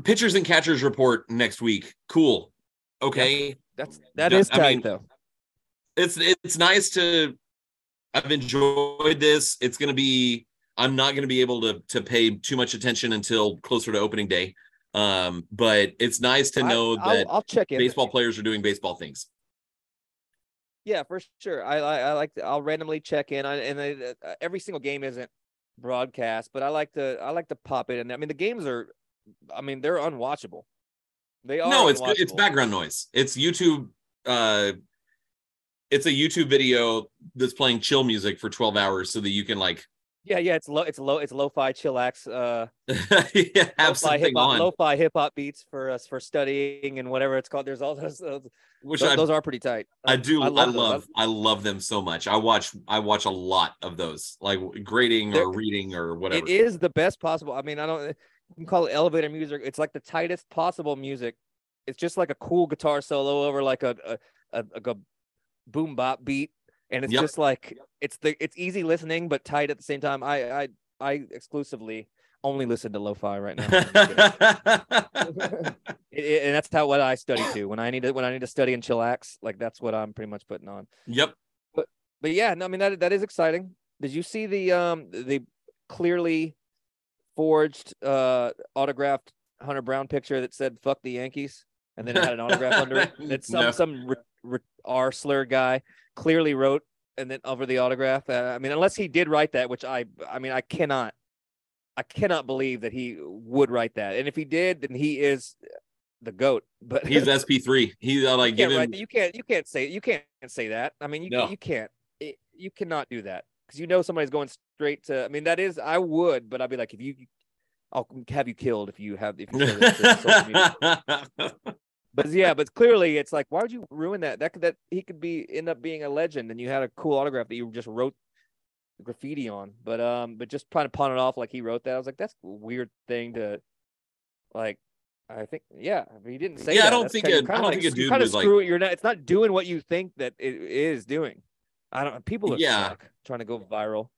pitchers and catchers report next week. Cool. Okay. That's that is I tight mean, though. it's it's nice to I've enjoyed this. It's gonna be I'm not gonna be able to to pay too much attention until closer to opening day. Um, but it's nice to I- know I'll, that I'll check in. baseball players are doing baseball things. Yeah, for sure. I I, I like to, I'll randomly check in, I, and I, uh, every single game isn't broadcast, but I like to I like to pop it in. I mean, the games are, I mean, they're unwatchable. They are. No, it's it's background noise. It's YouTube uh it's a YouTube video that's playing chill music for 12 hours so that you can like Yeah, yeah. It's low. It's low. It's lo-fi chillax. Uh, have lo-fi something hip hop, lo-fi hip hop beats for us for studying and whatever it's called. There's all those. Those, which those, I those are pretty tight. I do. I love love. I love, them so much. I watch. I watch a lot of those, like grading They're- or reading or whatever. It is the best possible. I mean, I don't. You can call it elevator music. It's like the tightest possible music. It's just like a cool guitar solo over like a a, a, like a boom bop beat, and it's Yep. just like it's the it's easy listening but tight at the same time. I I I exclusively only listen to lo-fi right now. It- it- and that's how what I study too. When I need to when I need to study and chillax, like that's what I'm pretty much putting on. yep. But but yeah, no, I mean that that is exciting. Did you see the um the clearly forged uh autographed Hunter Brown picture that said "fuck the Yankees" and then it had an autograph under it that some No. some r- R slur guy clearly wrote and then over the autograph. Uh, I mean, unless he did write that, which I I mean I cannot I cannot believe that he would write that. And if he did, then he is the goat. But He's SP3. He's uh, like you can't him. You can't. You can't say. You can't say that. I mean, you No. you can't. It, you cannot do that because you know somebody's going straight to. I mean, that is. I would, but I'd be like, if you, I'll have you killed if you have. If you say that to social media. But yeah, but clearly it's like, why would you ruin that? That could that he could be end up being a legend, and you had a cool autograph that you just wrote graffiti on. But um, but just trying to pawn it off like he wrote that. I was like, that's a weird thing to like. I think yeah, he didn't say. Yeah, I don't That's think kinda I don't like, think a you're dude kinda was like- screwing- You're not. It's not doing what you think that it is doing. I don't. People are Yeah. trying to go viral.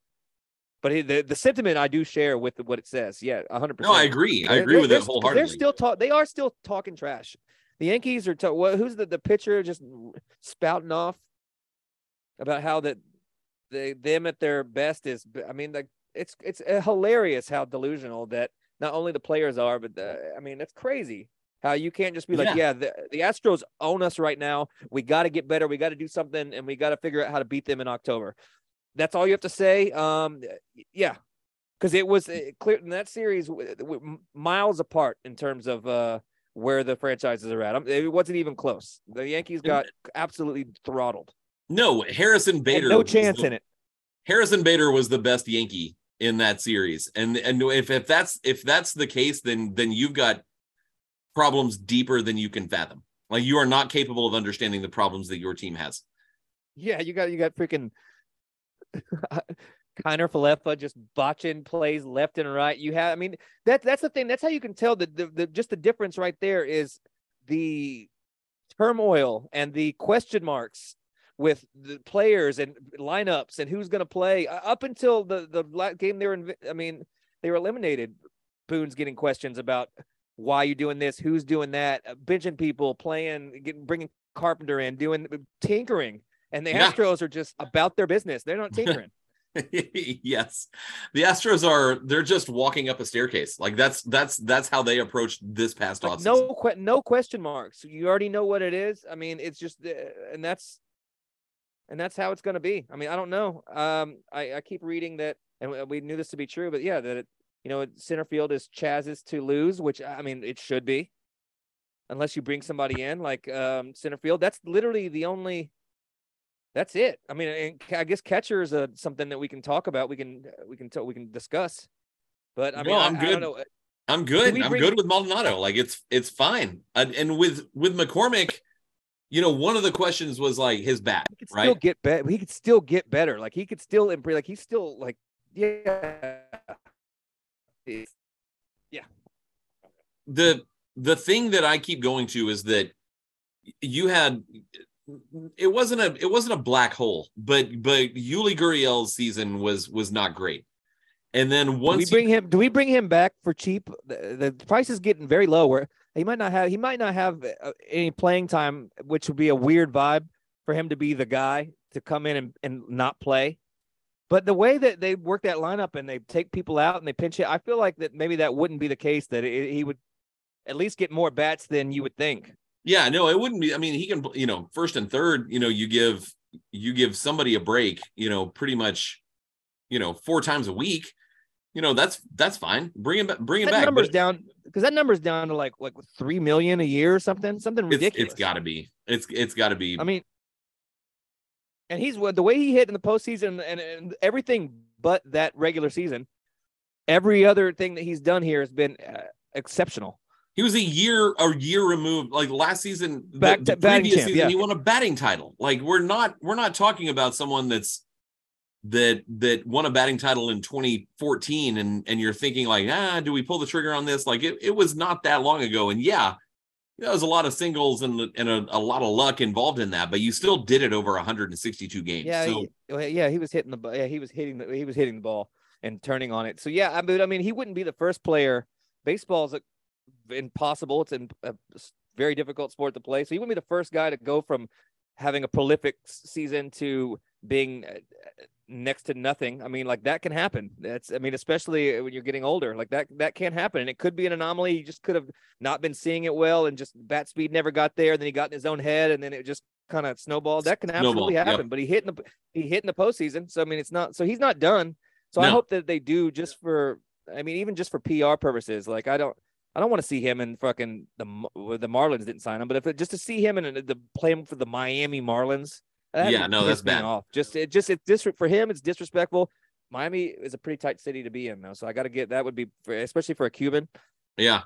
But he, the the sentiment I do share with what it says. Yeah, 100. No, percent. I agree. I They're- agree with they're- it 'cause wholeheartedly. They're still talk. They are still talking trash. The Yankees are. Ta- what, who's the the pitcher just spouting off about how that they them at their best is. I mean, like it's it's uh, hilarious how delusional that not only the players are, but the, I mean, it's crazy how you can't just be like, yeah, the, the Astros own us right now. We got to get better. We got to do something, and we got to figure out how to beat them in October. That's all you have to say. Um, yeah, because it was uh, clear in that series w- w- m- miles apart in terms of uh where the franchises are at. It wasn't even close. The Yankees got absolutely throttled. no, Harrison Had Bader. no chance the- in it. Harrison Bader was the best Yankee in that series, and and if if that's if that's the case, then then you've got problems deeper than you can fathom. Like you are not capable of understanding the problems that your team has. Yeah, you got you got freaking Kiner Falefa just botching plays left and right. You have, I mean, that that's the thing. That's how you can tell that the, the just the difference right there is the turmoil and the question marks with the players and lineups and who's going to play Uh, up until the the game they were. In, I mean, they were eliminated. Boone's getting questions about why you doing this, who's doing that, uh, benching people, playing, getting bringing Carpenter in, doing tinkering. And the Yeah. Astros are just about their business. They're not tinkering. yes. The Astros are they're just walking up a staircase. Like that's that's that's how they approached this past Like, offseason. no, que- no question marks. You already know what it is. I mean, it's just, uh, and that's, and that's how it's going to be. I mean, I don't know. Um, I, I keep reading that, and we- we knew this to be true, but yeah, that it, you know, center field is Chas's to lose, which I mean, it should be, unless you bring somebody in like um center field. That's literally the only. That's it. I mean, and I guess catcher is a, something that we can talk about. We can uh, we can we can discuss. But I No, mean, I, I'm I don't good. know. Uh, I'm good. I'm bring- good with Maldonado. Like it's it's fine. And, and with with McCormick, you know, one of the questions was like his bat, he could right? still get better. He could still get better. Like he could still improve. Like he's still like yeah. It's- the the thing that I keep going to is that you had it wasn't a it wasn't a black hole, but but Yuli Gurriel's season was was not great. And then Do we once bring him? Do we bring him back for cheap? The, the price is getting very low. Where he might not have he might not have uh, any playing time, which would be a weird vibe for him to be the guy to come in and, and not play. But the way that they work that lineup and they take people out and they pinch it, I feel like that maybe that wouldn't be the case. That it, he would at least get more bats than you would think. Yeah, no, it wouldn't be. I mean, he can, you know, first and third, you know, you give you give somebody a break, you know, pretty much, you know, four times a week. You know, that's that's fine. Bring him back. Bring him that back. number's but down because that number's down to like like three million a year or something, something it's, ridiculous. it's got to be. It's it's got to be. I mean, and he's the way he hit in the postseason and, and everything but that regular season. Every other thing that he's done here has been uh, exceptional. He was a year a year removed. Like last season, Back the, to previous season, yeah. he won a batting title. Like we're not we're not talking about someone that's that that won a batting title in 2014 and and you're thinking like ah do we pull the trigger on this like it, it was not that long ago and yeah there was a lot of singles and and a, a lot of luck involved in that but you still did it over 162 games Yeah, so he, yeah, he was hitting the ball. Yeah, he was hitting the he was hitting the ball and turning on it. So yeah, I mean, I mean, he wouldn't be the first player. Baseball's a, impossible. It's in, a very difficult sport to play. So he wouldn't be the first guy to go from having a prolific season to being uh, next to nothing. I mean, like that can happen. That's I mean, especially when you're getting older, like that that can happen, and it could be an anomaly. He just could have not been seeing it well, and just bat speed never got there. Then he got in his own head, and then it just kind of snowballed. That can absolutely yep. happen. But he hit in the he hit in the postseason, so I mean, it's not so he's not done. So I hope that they do just for I mean, even just for PR purposes. Like I don't. I don't want to see him in fucking the the Marlins didn't sign him, but if it, just to see him in a- the playing for the Miami Marlins, Yeah, no, that's bad. Off. Just it just it's dis for him. It's disrespectful. Miami is a pretty tight city to be in, though. So I got to get that would be for, especially for a Cuban. yeah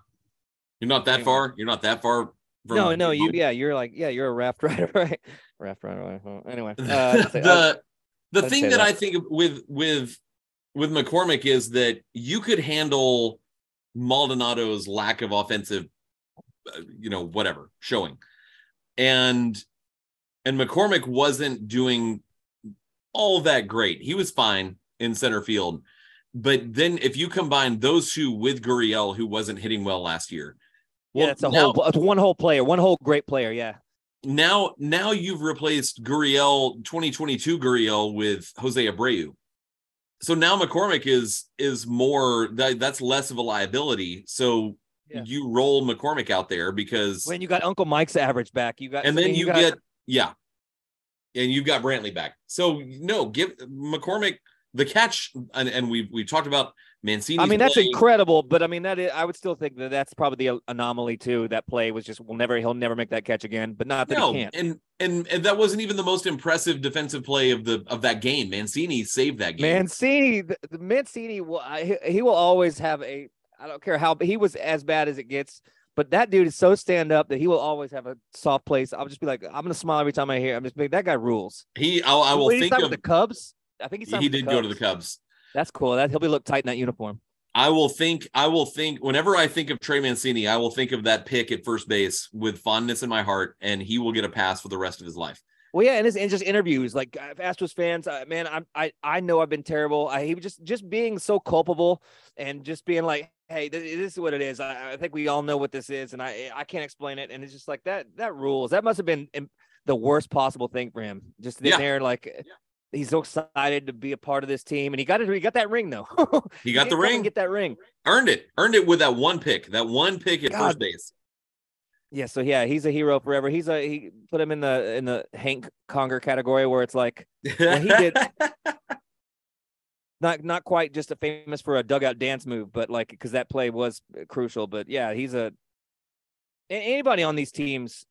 you're not that far you're not that far from no, no, you yeah, you're like yeah, you're a raft rider, right? Raft rider. right? Anyway, uh, say- the The thing that, that. I think with with with McCormick is that you could handle Maldonado's lack of offensive, uh, you know, whatever showing, and and McCormick wasn't doing all that great. He was fine in center field, but then if you combine those two with Gurriel, who wasn't hitting well last year, yeah, it's a now, whole, it's one whole player, one whole great player. Yeah. now now you've replaced Gurriel 2022 Gurriel with Jose Abreu. So now McCormick is is more that, that's less of a liability. So Yeah. you roll McCormick out there because When you got Uncle Mike's average back, you got, and then mean, you, got- get yeah. And you've got Brantley back. So no, give McCormick the catch and, and we we talked about Mancini. I mean, that's incredible, but I mean, that is, I would still think that that's probably the anomaly too. That play was just will never he'll never make that catch again. But not that No, he can't. and, and and that wasn't even the most impressive defensive play of the of that game. Mancini saved that game. Mancini, the, the Mancini will I- he, he will always have a. I don't care how he was as bad as it gets, but that dude is so stand up that he will always have a soft place. I'll just be like, I'm gonna smile every time I hear. Him. I'm just like, that guy rules. He, I, I will Wait, think of. the Cubs. I think he He did go to the Cubs. That's cool. That he'll be look tight in that uniform. I will think. I will think. Whenever I think of Trey Mancini, I will think of that pick at first base with fondness in my heart, and he will get a pass for the rest of his life. Well, yeah, and his and just interviews, like Astros fans, uh, man, I I I know I've been terrible. I he was just just being so culpable and just being like, hey, th- this is what it is. I, I think we all know what this is, and I I can't explain it. And it's just like that that rules. That must have been the worst possible thing for him. Just in Yeah. there, like he's so excited to be a part of this team, and he got it. He got that ring though. He got did the ring. Get that ring. Earned it. Earned it with that one pick. That one pick at God. first base. Yeah, so yeah, he's a hero forever. He's a he put him in the in the Hank Conger category where it's like Well, he did- not not quite just a famous for a dugout dance move, but like because that play was crucial. But yeah, he's a a- anybody on these teams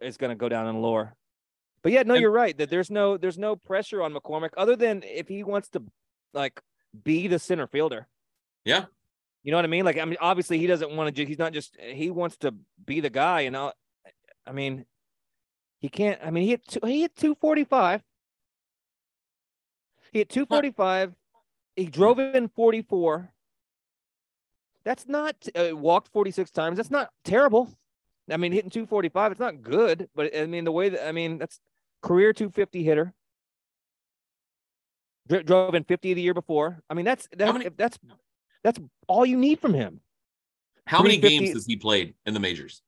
is going to go down in lore. But yeah, no, And- you're right that there's no there's no pressure on McCormick other than if he wants to like be the center fielder. Yeah. You know what I mean? Like I mean, obviously he doesn't want to. He's not just. He wants to be the guy. And I, I mean, he can't. I mean, he hit two, he hit two forty five. He hit two forty five. He drove in forty four. That's not uh, walked forty six times. That's not terrible. I mean, hitting two forty five. It's not good, but I mean the way that I mean that's career two fifty hitter. Dri- drove in fifty the year before. I mean that's that's many- that's that's all you need from him. How many games has he played in the majors?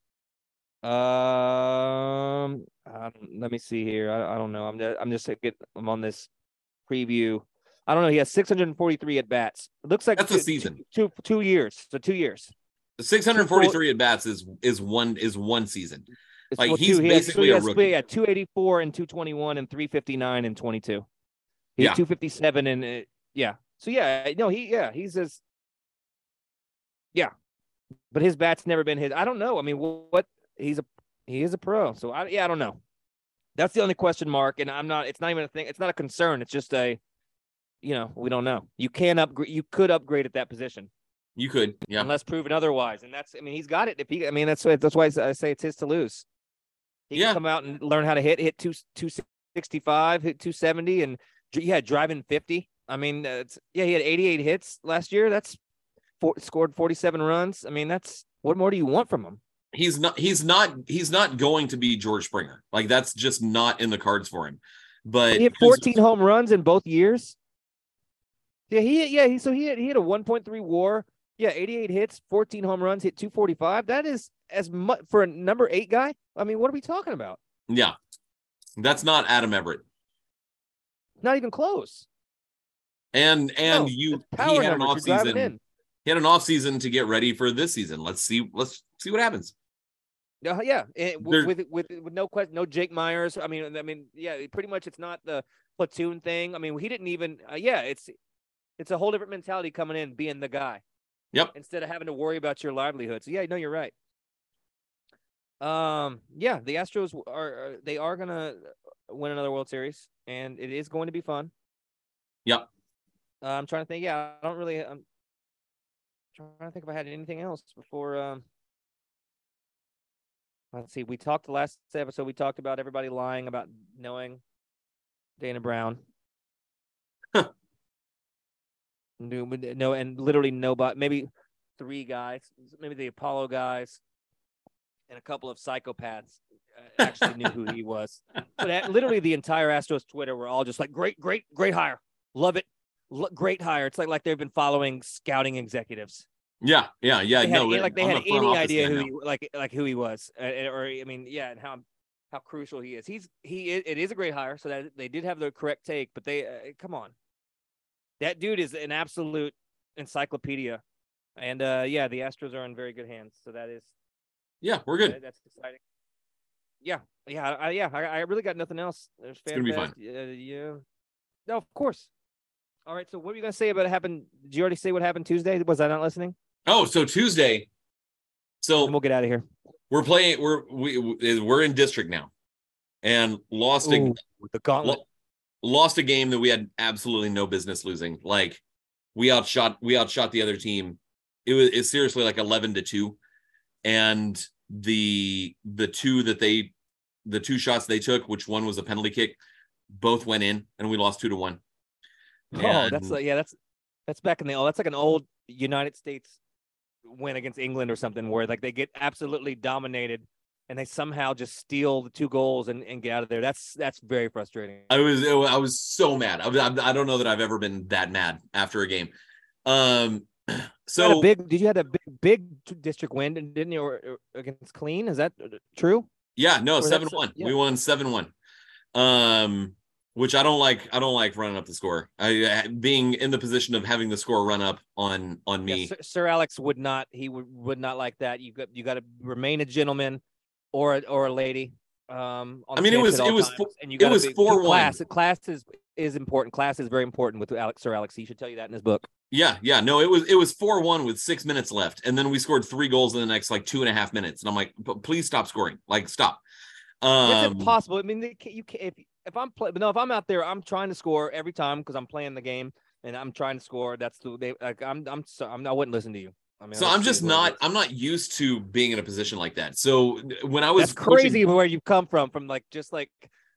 Um, let me see here. I, I don't know. I'm just, I'm just get I'm on this preview. I don't know. He has 643 at bats. It looks like That's a two- season. Two, two two years. So two years. 643 at bats is is one is one season. It's Like, he's two, he has- basically he a rookie. Yeah, 284 and 221 and 359 and 22. He's Yeah. 257 and uh, yeah. So yeah, no, he yeah, he's as yeah, but his bat's never been his. I don't know. I mean, wh- what he's a he is a pro. So I yeah, I don't know. That's the only question mark, and I'm not. It's not even a thing. It's not a concern. It's just a, you know, we don't know. You can upgrade. You could upgrade at that position You could, yeah. unless proven otherwise. And that's, I mean, he's got it. If he, I mean, that's why that's why I say it's his to lose. He Yeah. can come out and learn how to hit, hit two two sixty five, hit two seventy, and yeah, driving fifty. I mean, uh, yeah, he had eighty eight hits last year. That's four, scored forty seven runs. I mean, that's what more do you want from him? He's not he's not he's not going to be George Springer. Like that's just not in the cards for him. But He hit fourteen home runs in both years. Yeah, he yeah he so he had, he had a one point three WAR. Yeah, eighty eight hits, fourteen home runs, hit two forty five. That is as much for a number eight guy. I mean, what are we talking about? yeah. That's not Adam Everett. Not even close. And and No, you he had an. You're offseason. He had an offseason to get ready for this season. Let's see let's see what happens. Uh, yeah, and There- with, with with no question, no Jake Meyers. I mean, I mean, yeah, pretty much. It's not the platoon thing. I mean, he didn't even. Uh, yeah, it's it's a whole different mentality coming in, being the guy. Yep. Instead of having to worry about your livelihood. So yeah, no, you're right. Um, yeah, the Astros are, they are gonna win another World Series, and it is going to be fun. Yep. Uh, I'm trying to think. Yeah, I don't really. I'm trying to think if I had anything else before. Um, let's see. We talked the last episode. We talked about everybody lying about knowing Dana Brown. No, no, and literally nobody. Maybe three guys, maybe the Apollo guys, and a couple of psychopaths uh, actually knew who he was. But at, literally, the entire Astros Twitter were all just like, "Great, great, great hire, love it, L- great hire." It's like like they've been following scouting executives. Yeah, yeah, yeah. They had, no, like they I'm had any idea who now. he like like who he was, uh, or I mean, yeah, and how how crucial he is. He's he it is a great hire, so that they did have the correct take, but they uh, come on, that dude is an absolute encyclopedia, and uh yeah, the Astros are in very good hands, so that is Yeah, we're good. that- that's exciting. Yeah, yeah, I, yeah. I, I really got nothing else. There's It's gonna be fine. Uh, yeah, no, of course. All right, so what were you gonna say about it happened? Did you already say what happened Tuesday? Was I not listening? Oh, so Tuesday. So And we'll get out of here. we're playing. We're we we- we're in district now, and lost a the gauntlet. Lo- lost a game that we had absolutely no business losing. Like we outshot we outshot the other team. It was it's seriously like eleven to two, and the the two that they the two shots they took, which one was a penalty kick, both went in, and we lost two to one. Oh, that's like, yeah, that's that's back in the oh, that's like an old United States win against England or something where like they get absolutely dominated and they somehow just steal the two goals and, and get out of there. That's that's very frustrating. I was I was so mad. I, was- I don't know that I've ever been that mad after a game. Um, so big did you had a big big district win didn't you or, or against Killeen? Is that uh, true? yeah, no, Or seven one. yeah. We won seven one. Um, which I don't like. I don't like running up the score. I being in the position of having the score run up on on Yeah, me. Sir, Sir Alex would not he would, would not like that. You got you got to remain a gentleman or a, or a lady. Um, on I mean, it was- it was times, and you it was 4-1. Class class is is important. Class is very important with Alex Sir Alex. He should tell you that in his book. Yeah, yeah. No, it was it was four one with six minutes left, and then we scored three goals in the next like two and a half minutes, and I'm like, "P- please stop scoring. Like, stop. It's Um, impossible. I mean, you can't. if if I'm playing, but no, if I'm out there, I'm trying to score every time because I'm playing the game and I'm trying to score. That's the they like I'm I'm so I'm I wouldn't listen to you. I mean, so I'm just not. I'm not used to being in a position like that. So when I was That's coaching- crazy where you come from, from like just like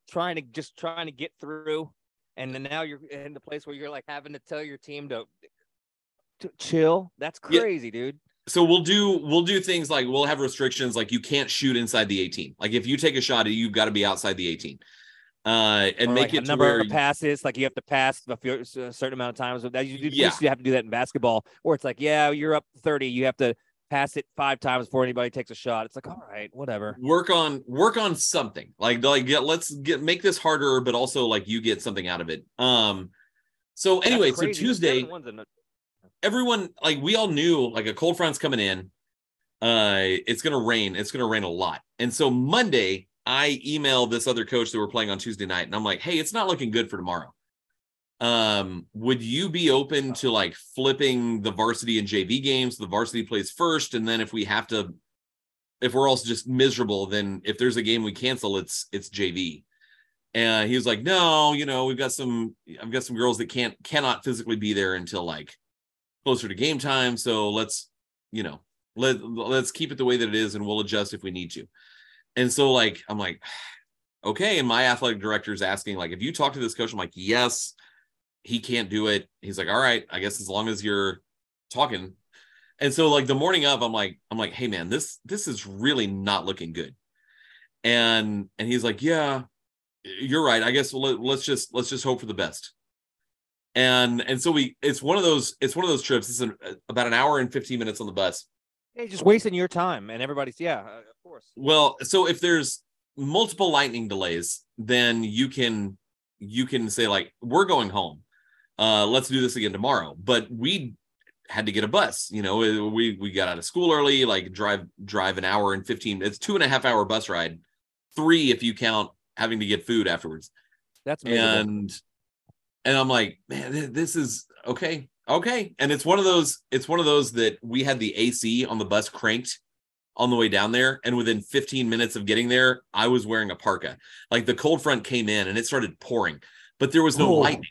trying to just trying to get through, and then now you're in the place where you're like having to tell your team to, to chill. That's Yeah. crazy, dude. so we'll do we'll do things like we'll have restrictions like you can't shoot inside the 18 like if you take a shot you've got to be outside the 18 uh and Or, make like, it a number where of passes, like you have to pass a, few, a certain amount of times. That you, you Yeah. have to do that in basketball, or it's like, yeah, you're up thirty, you have to pass it five times before anybody takes a shot. It's like, all right, whatever. work on work on something like like get let's get make this harder but also like you get something out of it um so anyway so tuesday seven ones in the- everyone like we all knew like a cold front's coming in uh it's gonna rain it's gonna rain a lot and so monday i emailed this other coach that we're playing on tuesday night and i'm like hey it's not looking good for tomorrow. Um would you be open to like flipping the varsity and jv games? The varsity plays first and then if we have to if we're also just miserable then if there's a game we cancel it's it's jv and he was like no you know we've got some i've got some girls that can't cannot physically be there until like closer to game time so let's you know let let's keep it the way that it is and we'll adjust if we need to and so like i'm like okay. And my athletic director is asking like if you talk to this coach i'm like yes he can't do it. He's like all right i guess as long as you're talking. And so like the morning of i'm like i'm like hey man this this is really not looking good. And and he's like yeah you're right. I guess let, let's just let's just hope for the best. And and so we it's one of those it's one of those trips. It's an, about an hour and 15 minutes on the bus. Hey, just wasting your time, and everybody's yeah, course. well so if there's multiple lightning delays then you can you can say like we're going home uh let's do this again tomorrow but we had to get a bus you know we we got out of school early like drive drive an hour and 15 it's two and a half hour bus ride three if you count having to get food afterwards That's miserable. and and i'm like man this is okay okay and it's one of those it's one of those that we had the ac on the bus cranked on the way down there and within 15 minutes of getting there i was wearing a parka. Like the cold front came in and it started pouring but there was no Oh. lightning.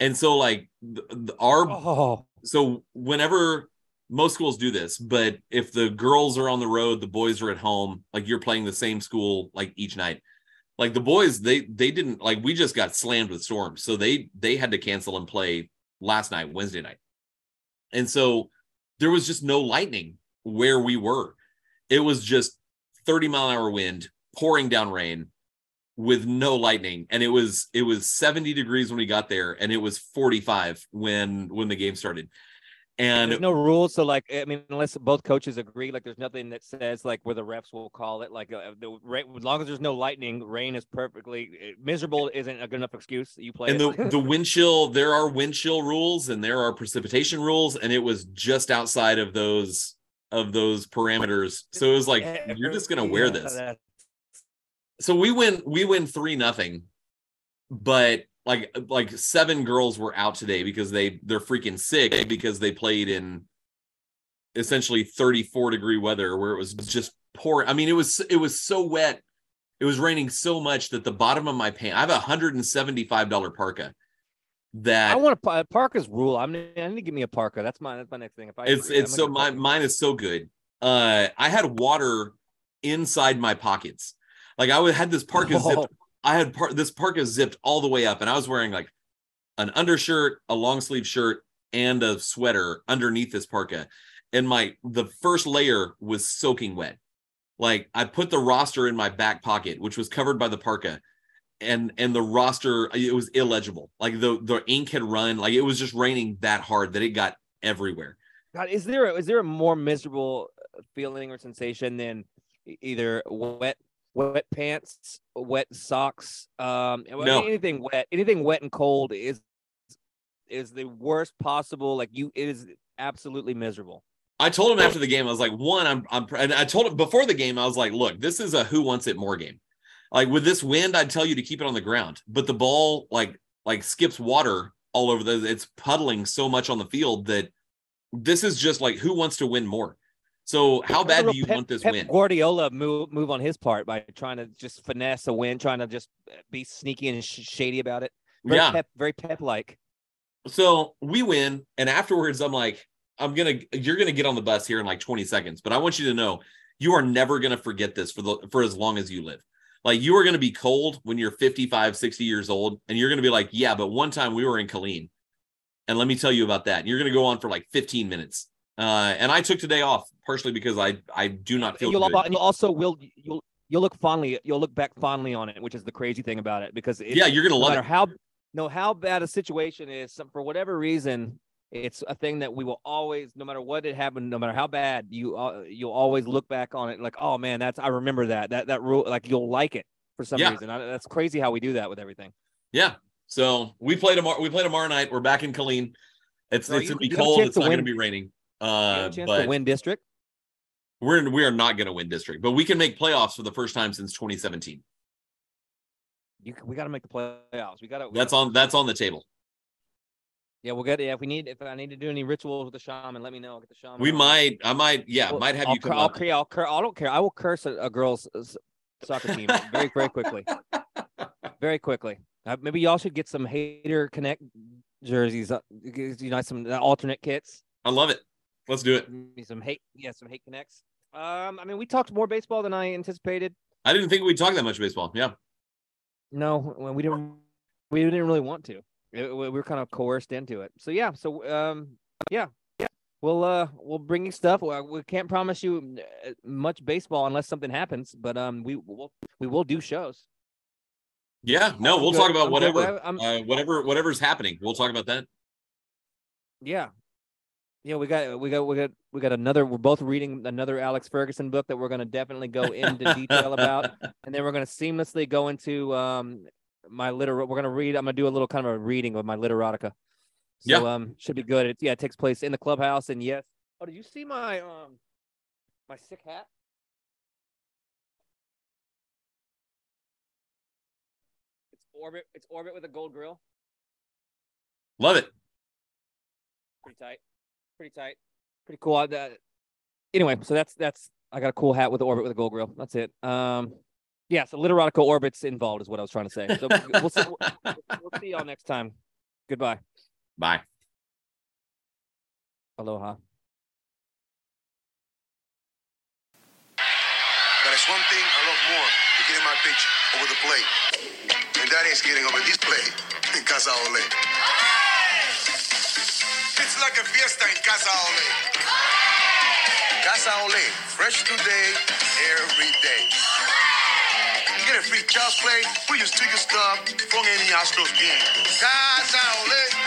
And so like th- th- our oh, so whenever most schools do this but if the girls are on the road the boys are at home like you're playing the same school like each night. Like the boys they they didn't like we just got slammed with storms. So they they had to cancel and play last night wednesday night. And so there was just no lightning where we were. It was just 30 mile an hour wind, pouring down rain with no lightning. And it was it was 70 degrees when we got there, and it was 45 when when the game started. And there's no rules. So like, I mean, unless both coaches agree, like there's nothing that says like where the refs will call it. Like uh, the as long as there's no lightning, rain is perfectly eh, miserable. Isn't a good enough excuse. You play and the the wind chill. There are wind chill rules and there are precipitation rules, and it was just outside of those of those parameters. So it was like you're just gonna wear this. So we win we win three nothing, but like like seven girls were out today because they they're freaking sick because they played in essentially 34 degree weather where it was just pouring. I mean, it was it was so wet. It was raining so much that the bottom of my pants. I have a hundred and seventy five dollar parka. That I want a parka's rule. I'm I need to give me a parka. That's my that's my next thing. If I it's it's so my mine is so good. Uh, I had water inside my pockets. Like I would had this parka oh. zipped I had part this parka zipped all the way up, and I was wearing like an undershirt, a long sleeve shirt, and a sweater underneath this parka. And my the first layer was soaking wet. Like I put the roster in my back pocket, which was covered by the parka, and and the roster it was illegible. Like the the ink had run. Like it was just raining that hard that it got everywhere. God, is there a, is there a more miserable feeling or sensation than either wet wet pants, wet socks, um, no. anything wet, anything wet and cold is is the worst possible. Like you, it is absolutely miserable. I told him after the game, I was like, one, I'm, I'm, and I told him before the game, I was like, look, this is a who wants it more game. Like with this wind, I'd tell you to keep it on the ground, but the ball like like skips water all over the. It's puddling so much on the field that this is just like who wants to win more. So how bad do you Pep, want this Pep win? Guardiola move move on his part by trying to just finesse a win, trying to just uh, be sneaky and sh- shady about it. Very yeah, pep, very Pep like. So we win, and afterwards, I'm like, I'm gonna, you're gonna get on the bus here in like 20 seconds, but I want you to know you are never gonna forget this for the for as long as you live. Like you are gonna be cold when you're 55, 60 years old, and you're gonna be like, yeah, but one time we were in Killeen, and let me tell you about that. And you're gonna go on for like 15 minutes uh, and I took today off partially because I I do not feel. You'll, good. you'll also will you'll you'll look fondly you'll look back fondly on it, which is the crazy thing about it because yeah, you're gonna no love it. How no how bad a situation is for whatever reason. It's a thing that we will always, no matter what it happened, no matter how bad, you uh, you'll always look back on it like, oh man, that's I remember that that that rule. Like you'll like it for some yeah. reason. I, that's crazy how we do that with everything. Yeah. So we play tomorrow. We play tomorrow night. We're back in Killeen. It's so it's gonna be cold. It's not gonna be raining. Uh, but to win district. We're we are not going to win district, but we can make playoffs for the first time since 2017. You, we got to make the playoffs. We got to. That's on. That's on the table. Yeah, we'll get. Yeah, if we need, if I need to do any rituals with the shaman, let me know. I'll get the shaman. We might. I might. Yeah, well, might have I'll you come I'll, up. I'll, I'll, I don't care. I will curse a, a girl's soccer team very, very quickly. very quickly. Uh, maybe y'all should get some hater connect jerseys. Uh, you know, some alternate kits. I love it. Let's do it. Some hate, yeah, some hate connects. Um, I mean, we talked more baseball than I anticipated. I didn't think we'd talk that much baseball. Yeah. No, we didn't. We didn't really want to. It, we were kind of coerced into it. So yeah. So um, yeah, yeah. We'll uh, we'll bring you stuff. We can't promise you uh, much baseball unless something happens, but um, we will we will do shows. Yeah. No, we'll talk about whatever, uh, whatever, whatever's happening. We'll talk about that. Yeah, yeah, we got we got we got we got another. We're both reading another Alex Ferguson book that we're going to definitely go into detail about, and then we're going to seamlessly go into um my liter. We're going to read. I'm going to do a little kind of a reading of my literotica. So yeah. um should be good. It, yeah, it takes place in the clubhouse, and yes. Oh, did you see my um my sick hat? It's orbit. It's orbit with a gold grill. Love it. Pretty tight pretty tight, pretty cool. Uh, anyway, so that's that's I got a cool hat with the orbit with a gold grill. That's it. Um, yeah, so literotica orbits involved is what I was trying to say. So we'll see, we'll, we'll see y'all next time. Goodbye. Bye. Aloha. But it's one thing I love more than getting my pitch over the plate. And that is getting over this plate in Casa Ole. It's like a fiesta in Casa Ole. Casa Ole, fresh today, every day. Get a free child's play, put your sticker stub from any Astros game. Casa Ole.